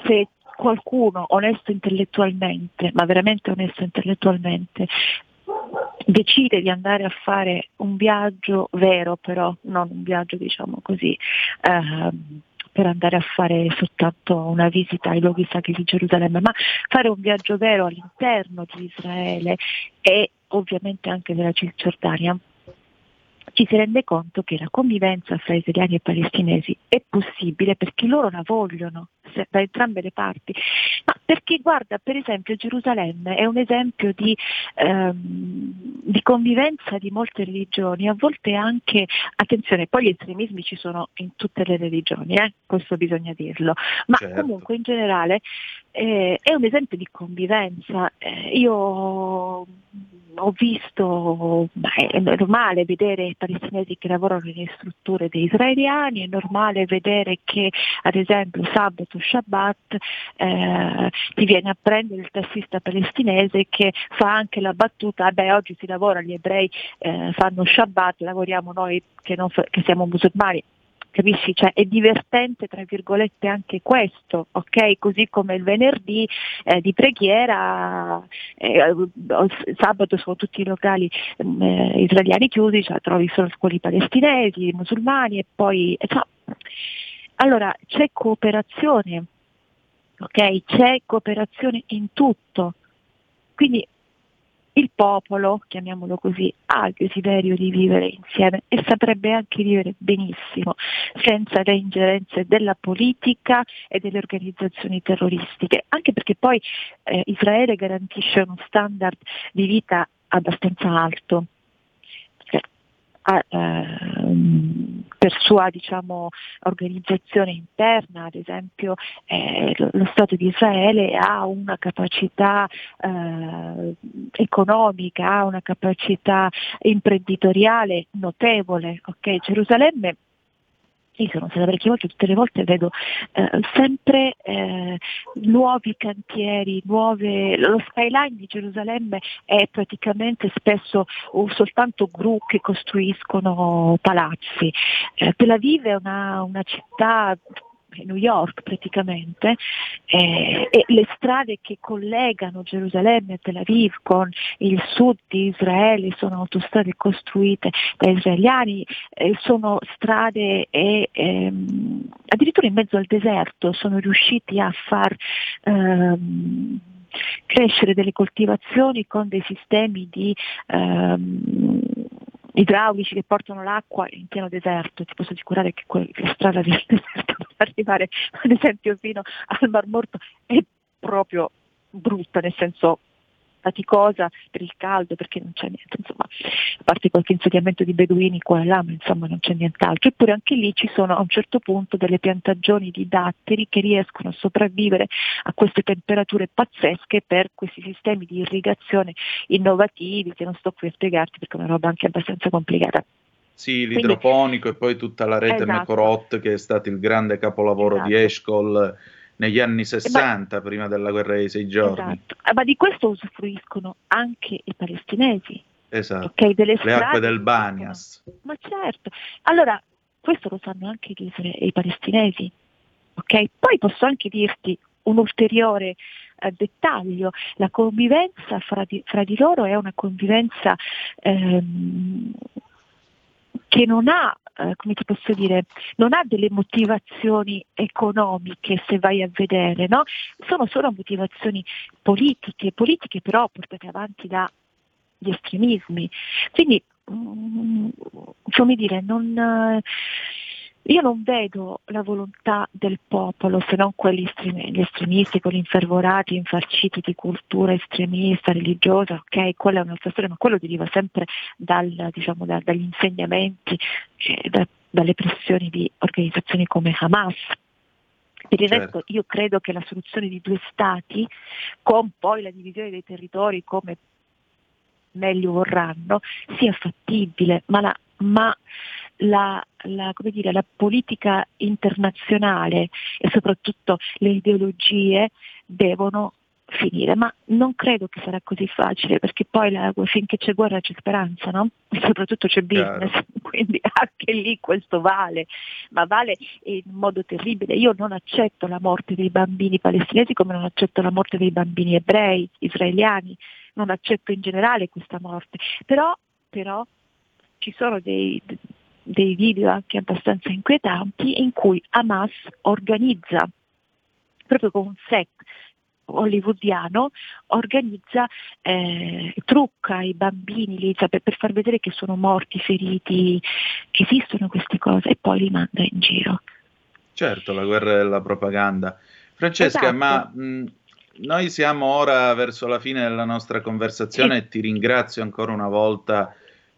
se qualcuno onesto intellettualmente, ma veramente onesto intellettualmente, decide di andare a fare un viaggio vero però, non un viaggio diciamo così, eh, per andare a fare soltanto una visita ai luoghi sacri di Gerusalemme, ma fare un viaggio vero all'interno di Israele e ovviamente anche della Cisgiordania, ci si rende conto che la convivenza fra israeliani e palestinesi è possibile perché loro la vogliono da entrambe le parti. Ma perché guarda, per esempio Gerusalemme è un esempio di, ehm, di convivenza di molte religioni, a volte anche, attenzione, poi gli estremismi ci sono in tutte le religioni, eh, questo bisogna dirlo, ma Certo. comunque in generale eh, è un esempio di convivenza. Eh, io ho visto, è normale vedere i palestinesi che lavorano nelle strutture dei israeliani, è normale vedere che ad esempio sabato, Shabbat eh, ti viene a prendere il tassista palestinese che fa anche la battuta, beh oggi si lavora, gli ebrei eh, fanno Shabbat, lavoriamo noi che, non che siamo musulmani, capisci? Cioè è divertente tra virgolette anche questo, ok? Così come il venerdì eh, di preghiera, eh, sabato sono tutti i locali mm, eh, israeliani chiusi, cioè trovi solo quelli palestinesi, musulmani e poi... eh, cioè, allora c'è cooperazione, ok? C'è cooperazione in tutto. Quindi il popolo, chiamiamolo così, ha il desiderio di vivere insieme e saprebbe anche vivere benissimo, senza le ingerenze della politica e delle organizzazioni terroristiche, anche perché poi eh, Israele garantisce uno standard di vita abbastanza alto. Cioè, ha, ehm, per sua diciamo, organizzazione interna, ad esempio eh, lo, Stato di Israele ha una capacità eh, economica, ha una capacità imprenditoriale notevole. Okay? Gerusalemme io sono stata parecchie volte, tutte le volte vedo eh, sempre eh, nuovi cantieri, nuove, lo skyline di Gerusalemme è praticamente spesso uh, soltanto gru che costruiscono palazzi. Eh, Tel Aviv è una, una città New York praticamente, eh, e le strade che collegano Gerusalemme e Tel Aviv con il sud di Israele sono autostrade costruite da israeliani, eh, sono strade e ehm, addirittura in mezzo al deserto sono riusciti a far ehm, crescere delle coltivazioni con dei sistemi di ehm, idraulici che portano l'acqua in pieno deserto, ti posso assicurare che la strada del deserto per arrivare ad esempio fino al Mar Morto è proprio brutta, nel senso faticosa per il caldo perché non c'è niente, insomma, a parte qualche insediamento di beduini qua e là, ma insomma non c'è nient'altro. Eppure anche lì ci sono a un certo punto delle piantagioni di datteri che riescono a sopravvivere a queste temperature pazzesche per questi sistemi di irrigazione innovativi che non sto qui a spiegarti perché è una roba anche abbastanza complicata. Sì, l'idroponico Quindi, e poi tutta la rete esatto. Mecorot che è stato il grande capolavoro esatto. di Eshkol negli anni 60, ma, prima della guerra dei sei giorni. Esatto. Ah, ma di questo usufruiscono anche i palestinesi. Esatto, okay, le acque del Banias. Ma certo, allora questo lo sanno anche gli, i palestinesi. Okay? Poi posso anche dirti un ulteriore eh, dettaglio, la convivenza fra di, fra di, loro è una convivenza ehm, che non ha, eh, come ti posso dire, non ha delle motivazioni economiche se vai a vedere, no? Sono solo motivazioni politiche, politiche però portate avanti dagli estremismi. Quindi, mm, come dire, non... Io non vedo la volontà del popolo se non quelli estremi, gli estremisti, quelli infervorati, infarciti di cultura estremista, religiosa, ok, quella è un'altra storia, ma quello deriva sempre dal, diciamo, da, dagli insegnamenti, eh, da, dalle pressioni di organizzazioni come Hamas. Per il certo. resto io credo che la soluzione di due stati, con poi la divisione dei territori come meglio vorranno, sia fattibile, ma, la, ma la, la, dire, la, politica internazionale e soprattutto le ideologie devono finire, ma non credo che sarà così facile perché poi la, finché c'è guerra c'è speranza, no? E soprattutto c'è business, Chiaro. quindi anche lì questo vale, ma vale in modo terribile. Io non accetto la morte dei bambini palestinesi come non accetto la morte dei bambini ebrei, israeliani, non accetto in generale questa morte, però, però ci sono dei, dei video anche abbastanza inquietanti in cui Hamas organizza proprio con un set hollywoodiano organizza, eh, trucca i bambini lì, cioè per, per, far vedere che sono morti, feriti, che esistono queste cose e poi li manda in giro. Certo, la guerra della propaganda. Francesca, esatto. ma mh, noi siamo ora verso la fine della nostra conversazione sì. e ti ringrazio ancora una volta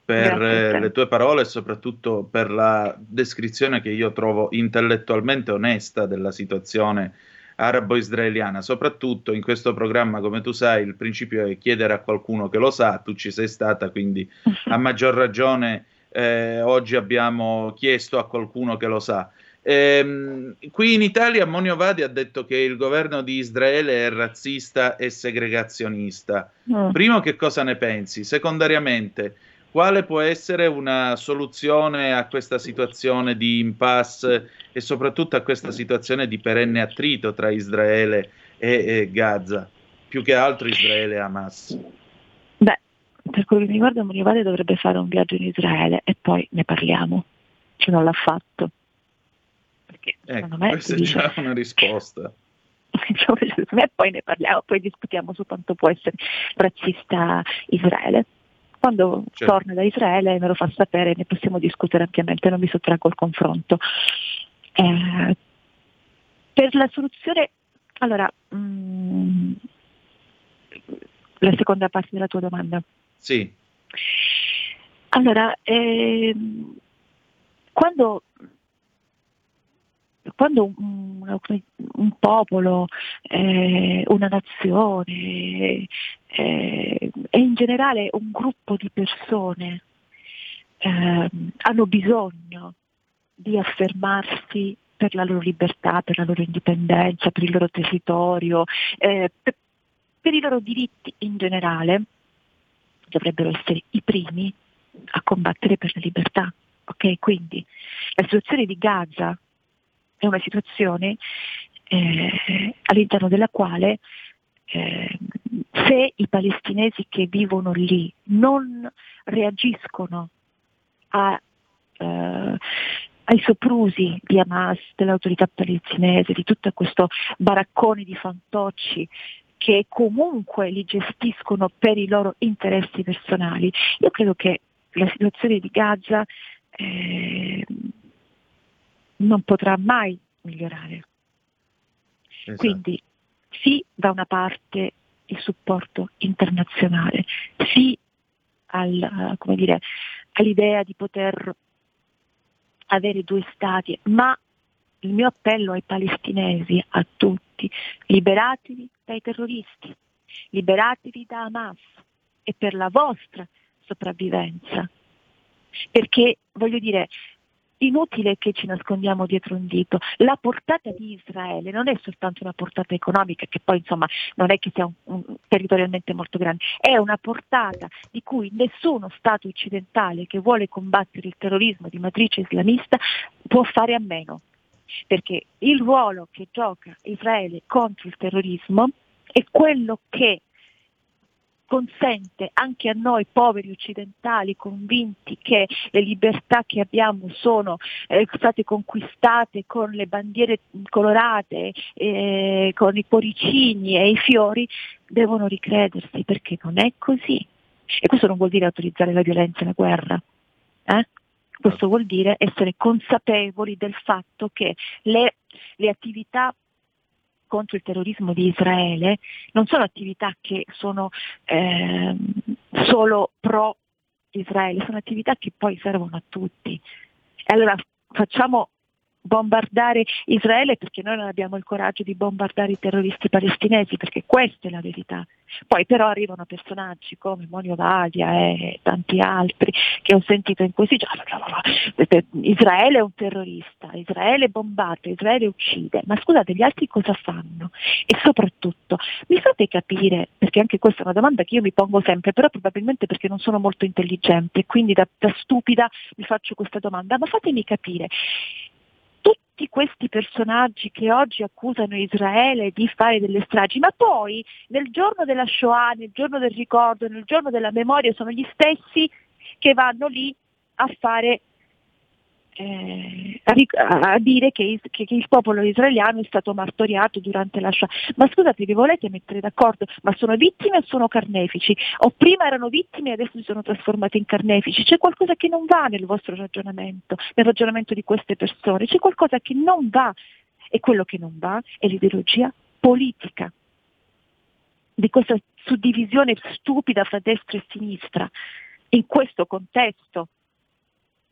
per le tue parole e soprattutto per la descrizione che io trovo intellettualmente onesta della situazione arabo-israeliana. Soprattutto in questo programma, come tu sai, il principio è chiedere a qualcuno che lo sa, tu ci sei stata, quindi a maggior ragione eh, oggi abbiamo chiesto a qualcuno che lo sa. Ehm, qui in Italia Monio Vadi ha detto che il governo di Israele è razzista e segregazionista. Mm. Primo, che cosa ne pensi? Secondariamente, quale può essere una soluzione a questa situazione di impasse e soprattutto a questa situazione di perenne attrito tra Israele e, e Gaza, più che altro Israele e Hamas? Beh, per quello che mi riguarda Monivale dovrebbe fare un viaggio in Israele e poi ne parliamo, se non l'ha fatto. Perché ecco, me questa è già una risposta. e poi ne parliamo, poi discutiamo su quanto può essere razzista Israele. Quando certo. torna da Israele me lo fa sapere ne possiamo discutere ampiamente, non mi sottraggo al confronto. Eh, per la soluzione, allora, mh, mm, la seconda parte della tua domanda. Sì. Allora, ehm, quando, quando un, un, popolo, eh, una nazione eh, e in generale un gruppo di persone eh, hanno bisogno di affermarsi per la loro libertà, per la loro indipendenza, per il loro territorio, eh, per, per i loro diritti in generale, dovrebbero essere i primi a combattere per la libertà. Okay? Quindi la situazione di Gaza è una situazione eh, all'interno della quale eh, se i palestinesi che vivono lì non reagiscono a, eh, ai soprusi di Hamas, dell'autorità palestinese, di tutto questo baraccone di fantocci che comunque li gestiscono per i loro interessi personali. Io credo che la situazione di Gaza eh, non potrà mai migliorare. Esatto. Quindi sì da una parte il supporto internazionale, sì al, dire, all'idea di poter avere due stati, ma il mio appello ai palestinesi, a tutti, liberatevi dai terroristi, liberatevi da Hamas e per la vostra sopravvivenza. Perché voglio dire, inutile che ci nascondiamo dietro un dito. La portata di Israele non è soltanto una portata economica, che poi insomma non è che sia un, un, territorialmente molto grande, è una portata di cui nessuno Stato occidentale che vuole combattere il terrorismo di matrice islamista può fare a meno. Perché il ruolo che gioca Israele contro il terrorismo è quello che consente anche a noi poveri occidentali convinti che le libertà che abbiamo sono eh, state conquistate con le bandiere colorate, eh, con i cuoricini e i fiori, devono ricredersi perché non è così. E questo non vuol dire autorizzare la violenza e la guerra. Eh? Questo vuol dire essere consapevoli del fatto che le, le attività contro il terrorismo di Israele non sono attività che sono eh, solo pro Israele, sono attività che poi servono a tutti. Allora facciamo bombardare Israele perché noi non abbiamo il coraggio di bombardare i terroristi palestinesi, perché questa è la verità. Poi però arrivano personaggi come Monio Vadia e tanti altri che ho sentito in questi giorni. Israele è un terrorista, Israele bombarda, Israele uccide, ma scusate, gli altri cosa fanno? E soprattutto, mi fate capire, perché anche questa è una domanda che io mi pongo sempre, però probabilmente perché non sono molto intelligente, quindi da, da stupida mi faccio questa domanda, ma fatemi capire, tutti questi personaggi che oggi accusano Israele di fare delle stragi, ma poi nel giorno della Shoah, nel giorno del ricordo, nel giorno della memoria sono gli stessi che vanno lì a fare eh, a, a, dire che, che, che, il popolo israeliano è stato martoriato durante la Shoah. Ma scusate, vi volete mettere d'accordo? Ma sono vittime o sono carnefici? O prima erano vittime e adesso si sono trasformati in carnefici? C'è qualcosa che non va nel vostro ragionamento, nel ragionamento di queste persone, c'è qualcosa che non va e quello che non va è l'ideologia politica di questa suddivisione stupida fra destra e sinistra in questo contesto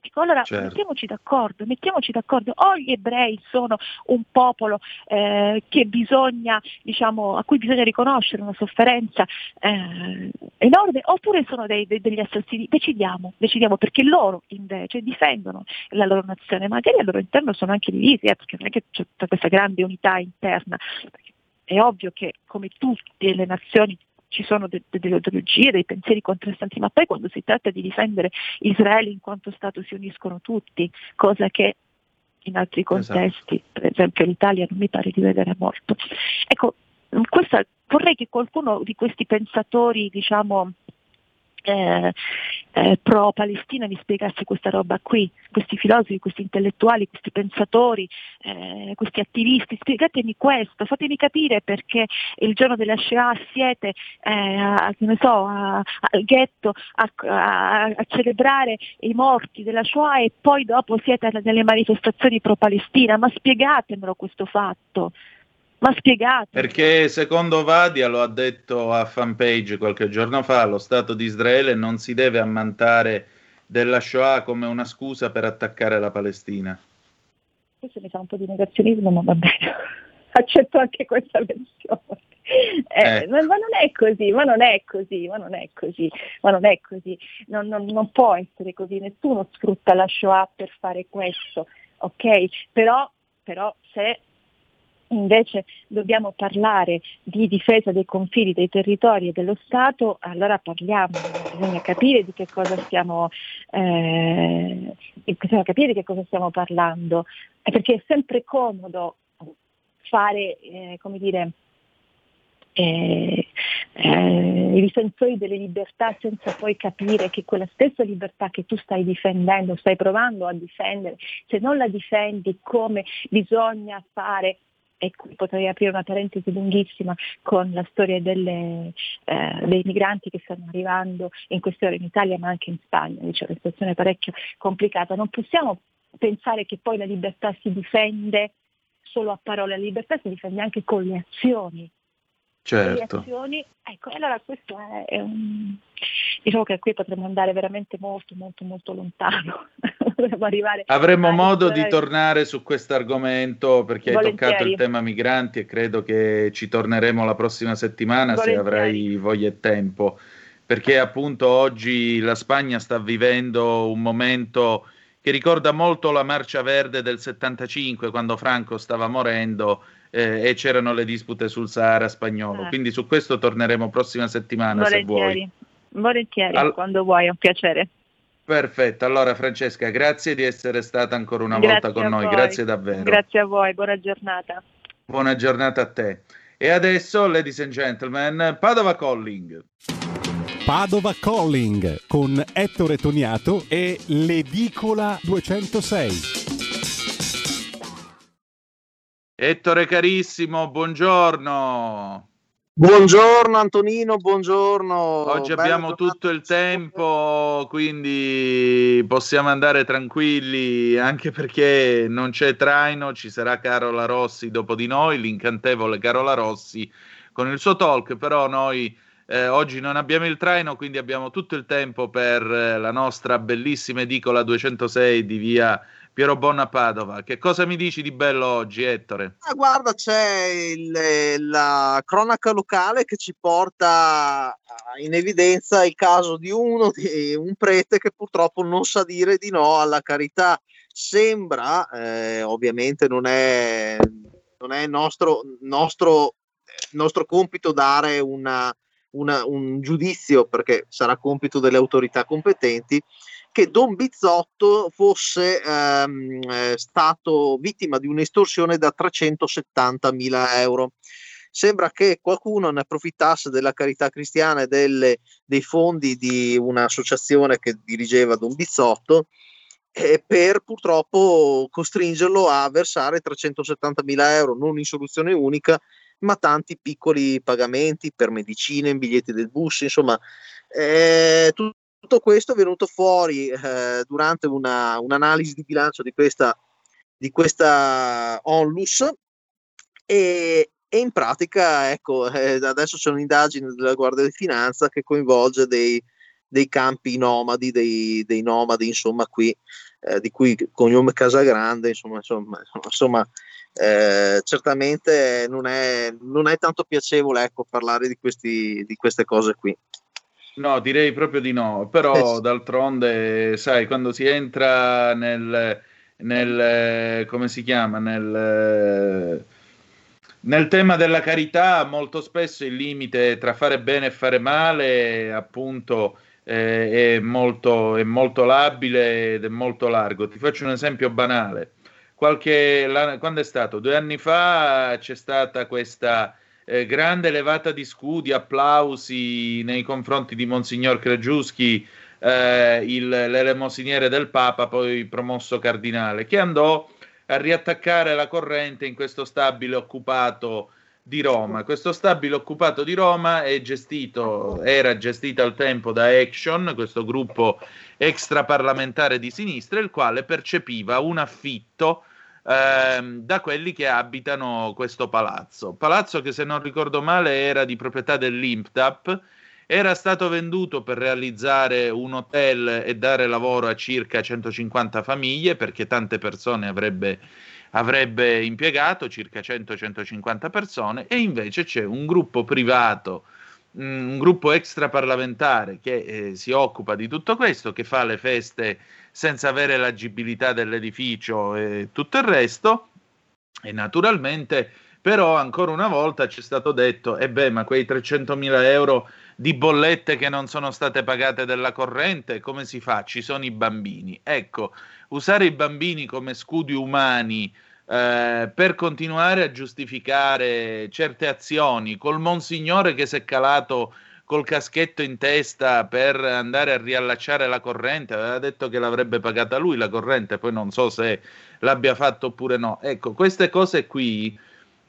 Dico, allora certo. mettiamoci d'accordo, mettiamoci d'accordo, o gli ebrei sono un popolo eh, bisogna, diciamo, a cui bisogna riconoscere una sofferenza eh, enorme, oppure sono dei, dei, degli assassini, decidiamo, decidiamo, perché loro invece difendono la loro nazione, magari al loro interno sono anche divisi, eh, perché non è che c'è tutta questa grande unità interna, è ovvio che come tutte le nazioni ci sono de- delle ideologie, dei pensieri contrastanti, ma poi quando si tratta di difendere Israele in quanto Stato si uniscono tutti, cosa che in altri esatto. contesti, esatto. per esempio l'Italia non mi pare di vedere molto. Ecco, questa, vorrei che qualcuno di questi pensatori, diciamo, eh, eh, pro-Palestina mi spiegasse questa roba qui, questi filosofi, questi intellettuali, questi pensatori, eh, questi attivisti, spiegatemi questo, fatemi capire perché il giorno della Shoah siete eh, a, so, a, al ghetto a, a, celebrare i morti della Shoah e poi dopo siete nelle manifestazioni pro-Palestina, ma spiegatemelo questo fatto. Ma spiegate. Perché secondo Vadia, lo ha detto a fanpage qualche giorno fa, lo Stato di Israele non si deve ammantare della Shoah come una scusa per attaccare la Palestina. Questo mi sa un po' di negazionismo, ma va bene, accetto anche questa versione. Eh, eh. Ma, ma, non è così, ma non è così, ma non è così, ma non è così, non, non, non può essere così, nessuno sfrutta la Shoah per fare questo, ok? Però, però se invece dobbiamo parlare di difesa dei confini, dei territori e dello Stato, allora parliamo, bisogna capire di che cosa stiamo, eh, di che cosa stiamo parlando, perché è sempre comodo fare, eh, come dire, eh, eh, i difensori delle libertà senza poi capire che quella stessa libertà che tu stai difendendo, stai provando a difendere, se non la difendi come bisogna fare e qui potrei aprire una parentesi lunghissima con la storia delle, eh, dei migranti che stanno arrivando in queste ore in Italia ma anche in Spagna, dice una situazione parecchio complicata. Non possiamo pensare che poi la libertà si difende solo a parole, la libertà si difende anche con le azioni. Certo. Le azioni, ecco, allora questo è, è un... Diciamo che qui potremmo andare veramente molto, molto, molto lontano. Avremo modo di tornare su questo argomento perché Volentieri. hai toccato il tema migranti e credo che ci torneremo la prossima settimana Volentieri. se avrai voglia e tempo. Perché appunto oggi la Spagna sta vivendo un momento che ricorda molto la marcia verde del 75 quando Franco stava morendo eh, e c'erano le dispute sul Sahara spagnolo. Eh. Quindi su questo torneremo prossima settimana Volentieri. se vuoi. Volentieri, All... quando vuoi, è un piacere. Perfetto, allora Francesca, grazie di essere stata ancora una grazie volta con noi, voi. grazie davvero. Grazie a voi, buona giornata. Buona giornata a te. E adesso, ladies and gentlemen, Padova Calling. Padova Calling con Ettore Toniato e l'Edicola 206. Ettore carissimo, buongiorno. Buongiorno Antonino, buongiorno. Oggi abbiamo tutto il tempo, quindi possiamo andare tranquilli, anche perché non c'è traino, ci sarà Carola Rossi dopo di noi, l'incantevole Carola Rossi con il suo talk, però noi eh, oggi non abbiamo il traino, quindi abbiamo tutto il tempo per eh, la nostra bellissima edicola 206 di via Piero Bonna Padova, che cosa mi dici di bello oggi, Ettore? Ah, guarda, c'è il, la cronaca locale che ci porta in evidenza il caso di uno, di un prete che purtroppo non sa dire di no alla carità. Sembra, eh, ovviamente non è, non è nostro, nostro, nostro compito dare una, una, un giudizio perché sarà compito delle autorità competenti, che Don Bizzotto fosse ehm, eh, stato vittima di un'estorsione da 370 mila euro. Sembra che qualcuno ne approfittasse della carità cristiana e delle, dei fondi di un'associazione che dirigeva Don Bizzotto eh, per purtroppo costringerlo a versare 370 mila euro, non in soluzione unica, ma tanti piccoli pagamenti per medicine, biglietti del bus, insomma, eh, tu, tutto questo è venuto fuori eh, durante una, un'analisi di bilancio di questa, di questa onlus e, e in pratica ecco, eh, adesso c'è un'indagine della Guardia di Finanza che coinvolge dei, dei campi nomadi, dei, dei, nomadi insomma qui, eh, di cui cognome Casagrande, insomma, insomma, insomma eh, certamente non è, non è tanto piacevole ecco, parlare di, questi, di queste cose qui. No, direi proprio di no, però d'altronde, sai, quando si entra nel, nel come si chiama, nel, nel tema della carità, molto spesso il limite tra fare bene e fare male, appunto, eh, è, molto, è molto labile ed è molto largo. Ti faccio un esempio banale. Qualche, quando è stato? Due anni fa c'è stata questa eh, grande levata di scudi, applausi nei confronti di Monsignor Cregiuschi, eh, il, l'elemosiniere del Papa, poi promosso cardinale, che andò a riattaccare la corrente in questo stabile occupato di Roma. Questo stabile occupato di Roma è gestito, era gestito al tempo da Action, questo gruppo extraparlamentare di sinistra, il quale percepiva un affitto ehm, da quelli che abitano questo palazzo. Palazzo che se non ricordo male era di proprietà dell'Imptap era stato venduto per realizzare un hotel e dare lavoro a circa 150 famiglie perché tante persone avrebbe, avrebbe impiegato, circa 100-150 persone, e invece c'è un gruppo privato un gruppo extraparlamentare che eh, si occupa di tutto questo, che fa le feste senza avere l'agibilità dell'edificio e tutto il resto. E naturalmente, però, ancora una volta ci è stato detto: e eh beh, ma quei 300.000 euro di bollette che non sono state pagate della corrente, come si fa? Ci sono i bambini. Ecco, usare i bambini come scudi umani eh, per continuare a giustificare certe azioni col monsignore che si è calato col caschetto in testa per andare a riallacciare la corrente, aveva detto che l'avrebbe pagata lui la corrente, poi non so se l'abbia fatto oppure no. Ecco, queste cose qui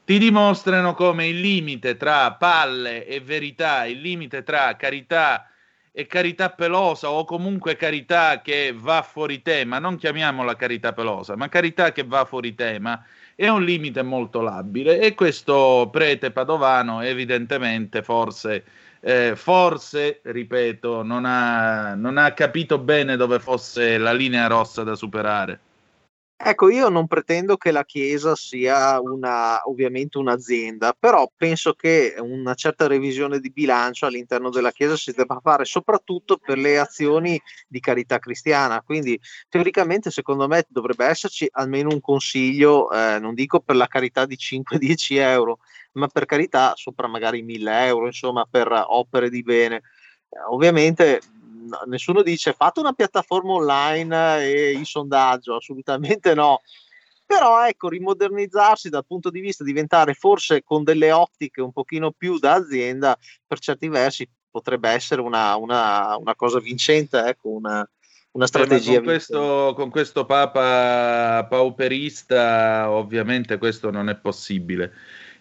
ti dimostrano come il limite tra palle e verità, il limite tra carità e carità pelosa o comunque carità che va fuori tema, non chiamiamola carità pelosa, ma carità che va fuori tema, è un limite molto labile e questo prete padovano evidentemente forse, eh, forse ripeto, non ha, non ha capito bene dove fosse la linea rossa da superare. Ecco, io non pretendo che la Chiesa sia una, ovviamente un'azienda, però penso che una certa revisione di bilancio all'interno della Chiesa si debba fare soprattutto per le azioni di carità cristiana. Quindi teoricamente secondo me dovrebbe esserci almeno un consiglio, eh, non dico per la carità di 5-10 euro, ma per carità sopra magari 1000 euro, insomma, per opere di bene. Ovviamente nessuno dice fate una piattaforma online e il sondaggio, assolutamente no. Però ecco, rimodernizzarsi dal punto di vista, diventare forse con delle ottiche un pochino più da azienda, per certi versi potrebbe essere una, una, una cosa vincente, ecco, una, una strategia. con, questo, con, questo, Papa pauperista, ovviamente questo non è possibile.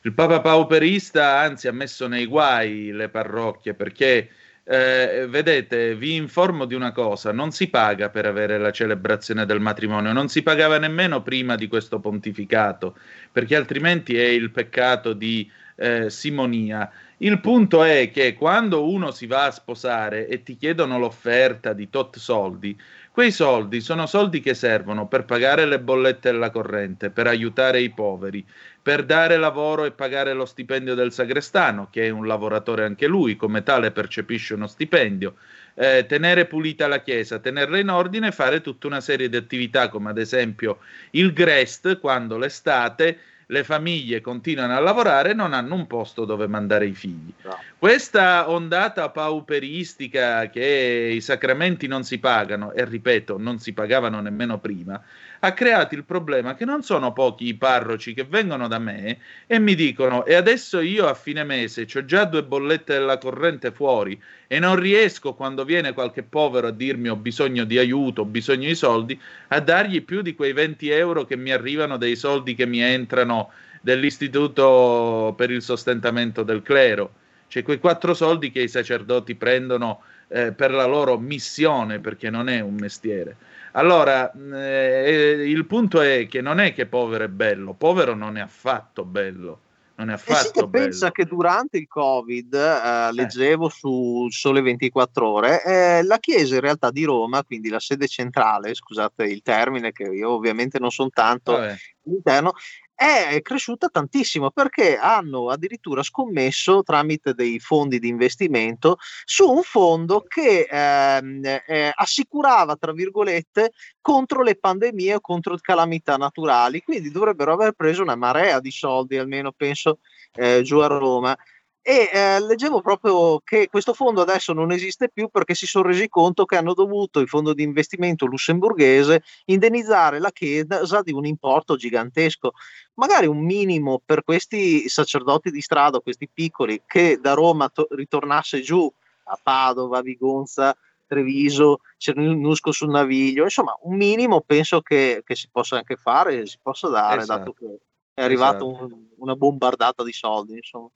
Il Papa pauperista, anzi, ha messo nei guai le parrocchie perché eh, vedete, vi informo di una cosa, non si paga per avere la celebrazione del matrimonio, non si pagava nemmeno prima di questo pontificato, perché altrimenti è il peccato di eh, simonia. Il punto è che quando uno si va a sposare e ti chiedono l'offerta di tot soldi, quei soldi sono soldi che servono per pagare le bollette della corrente, per aiutare i poveri, per dare lavoro e pagare lo stipendio del sagrestano, che è un lavoratore anche lui, come tale percepisce uno stipendio, eh, tenere pulita la chiesa, tenerla in ordine e fare tutta una serie di attività, come ad esempio il Grest, quando l'estate le famiglie continuano a lavorare e non hanno un posto dove mandare i figli. No. Questa ondata pauperistica che i sacramenti non si pagano, e ripeto, non si pagavano nemmeno prima, ha creato il problema che non sono pochi i parroci che vengono da me e mi dicono e adesso io a fine mese ho già due bollette della corrente fuori e non riesco quando viene qualche povero a dirmi ho bisogno di aiuto, ho bisogno di soldi, a dargli più di quei 20 euro che mi arrivano dei soldi che mi entrano dell'istituto per il sostentamento del clero, cioè quei quattro soldi che i sacerdoti prendono eh, per la loro missione, perché non è un mestiere. Allora, eh, il punto è che non è che povero è bello, povero non è affatto bello. Non è affatto eh sì, pensa che durante il Covid, eh, leggevo eh. su Sole 24 Ore, eh, la Chiesa in realtà di Roma, quindi la sede centrale, scusate il termine, che io ovviamente non sono tanto all'interno, è cresciuta tantissimo perché hanno addirittura scommesso tramite dei fondi di investimento su un fondo che ehm, eh, assicurava, tra virgolette, contro le pandemie o contro calamità naturali. Quindi dovrebbero aver preso una marea di soldi, almeno penso, eh, giù a Roma e eh, leggevo proprio che questo fondo adesso non esiste più perché si sono resi conto che hanno dovuto il fondo di investimento lussemburghese indennizzare la Chiesa di un importo gigantesco, magari un minimo per questi sacerdoti di strada, questi piccoli, che da Roma to- ritornasse giù a Padova, Vigonza, Treviso, Cernusco sul Naviglio, insomma un minimo penso che, che si possa anche fare, si possa dare, esatto. dato che è arrivata esatto. un, una bombardata di soldi. Insomma.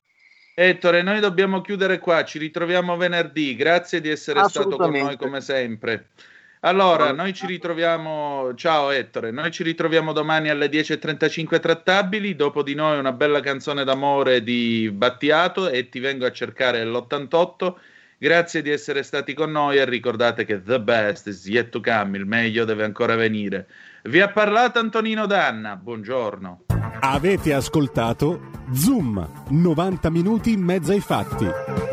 Ettore, noi dobbiamo chiudere qua, ci ritroviamo venerdì. Grazie di essere stato con noi come sempre. Allora, noi ci ritroviamo, ciao Ettore, noi ci ritroviamo domani alle 10.35 trattabili, dopo di noi una bella canzone d'amore di Battiato e ti vengo a cercare l'88. Grazie di essere stati con noi e ricordate che the best is yet to come, il meglio deve ancora venire. Vi ha parlato Antonino Danna, buongiorno. Avete ascoltato Zoom, 90 minuti in mezzo ai fatti.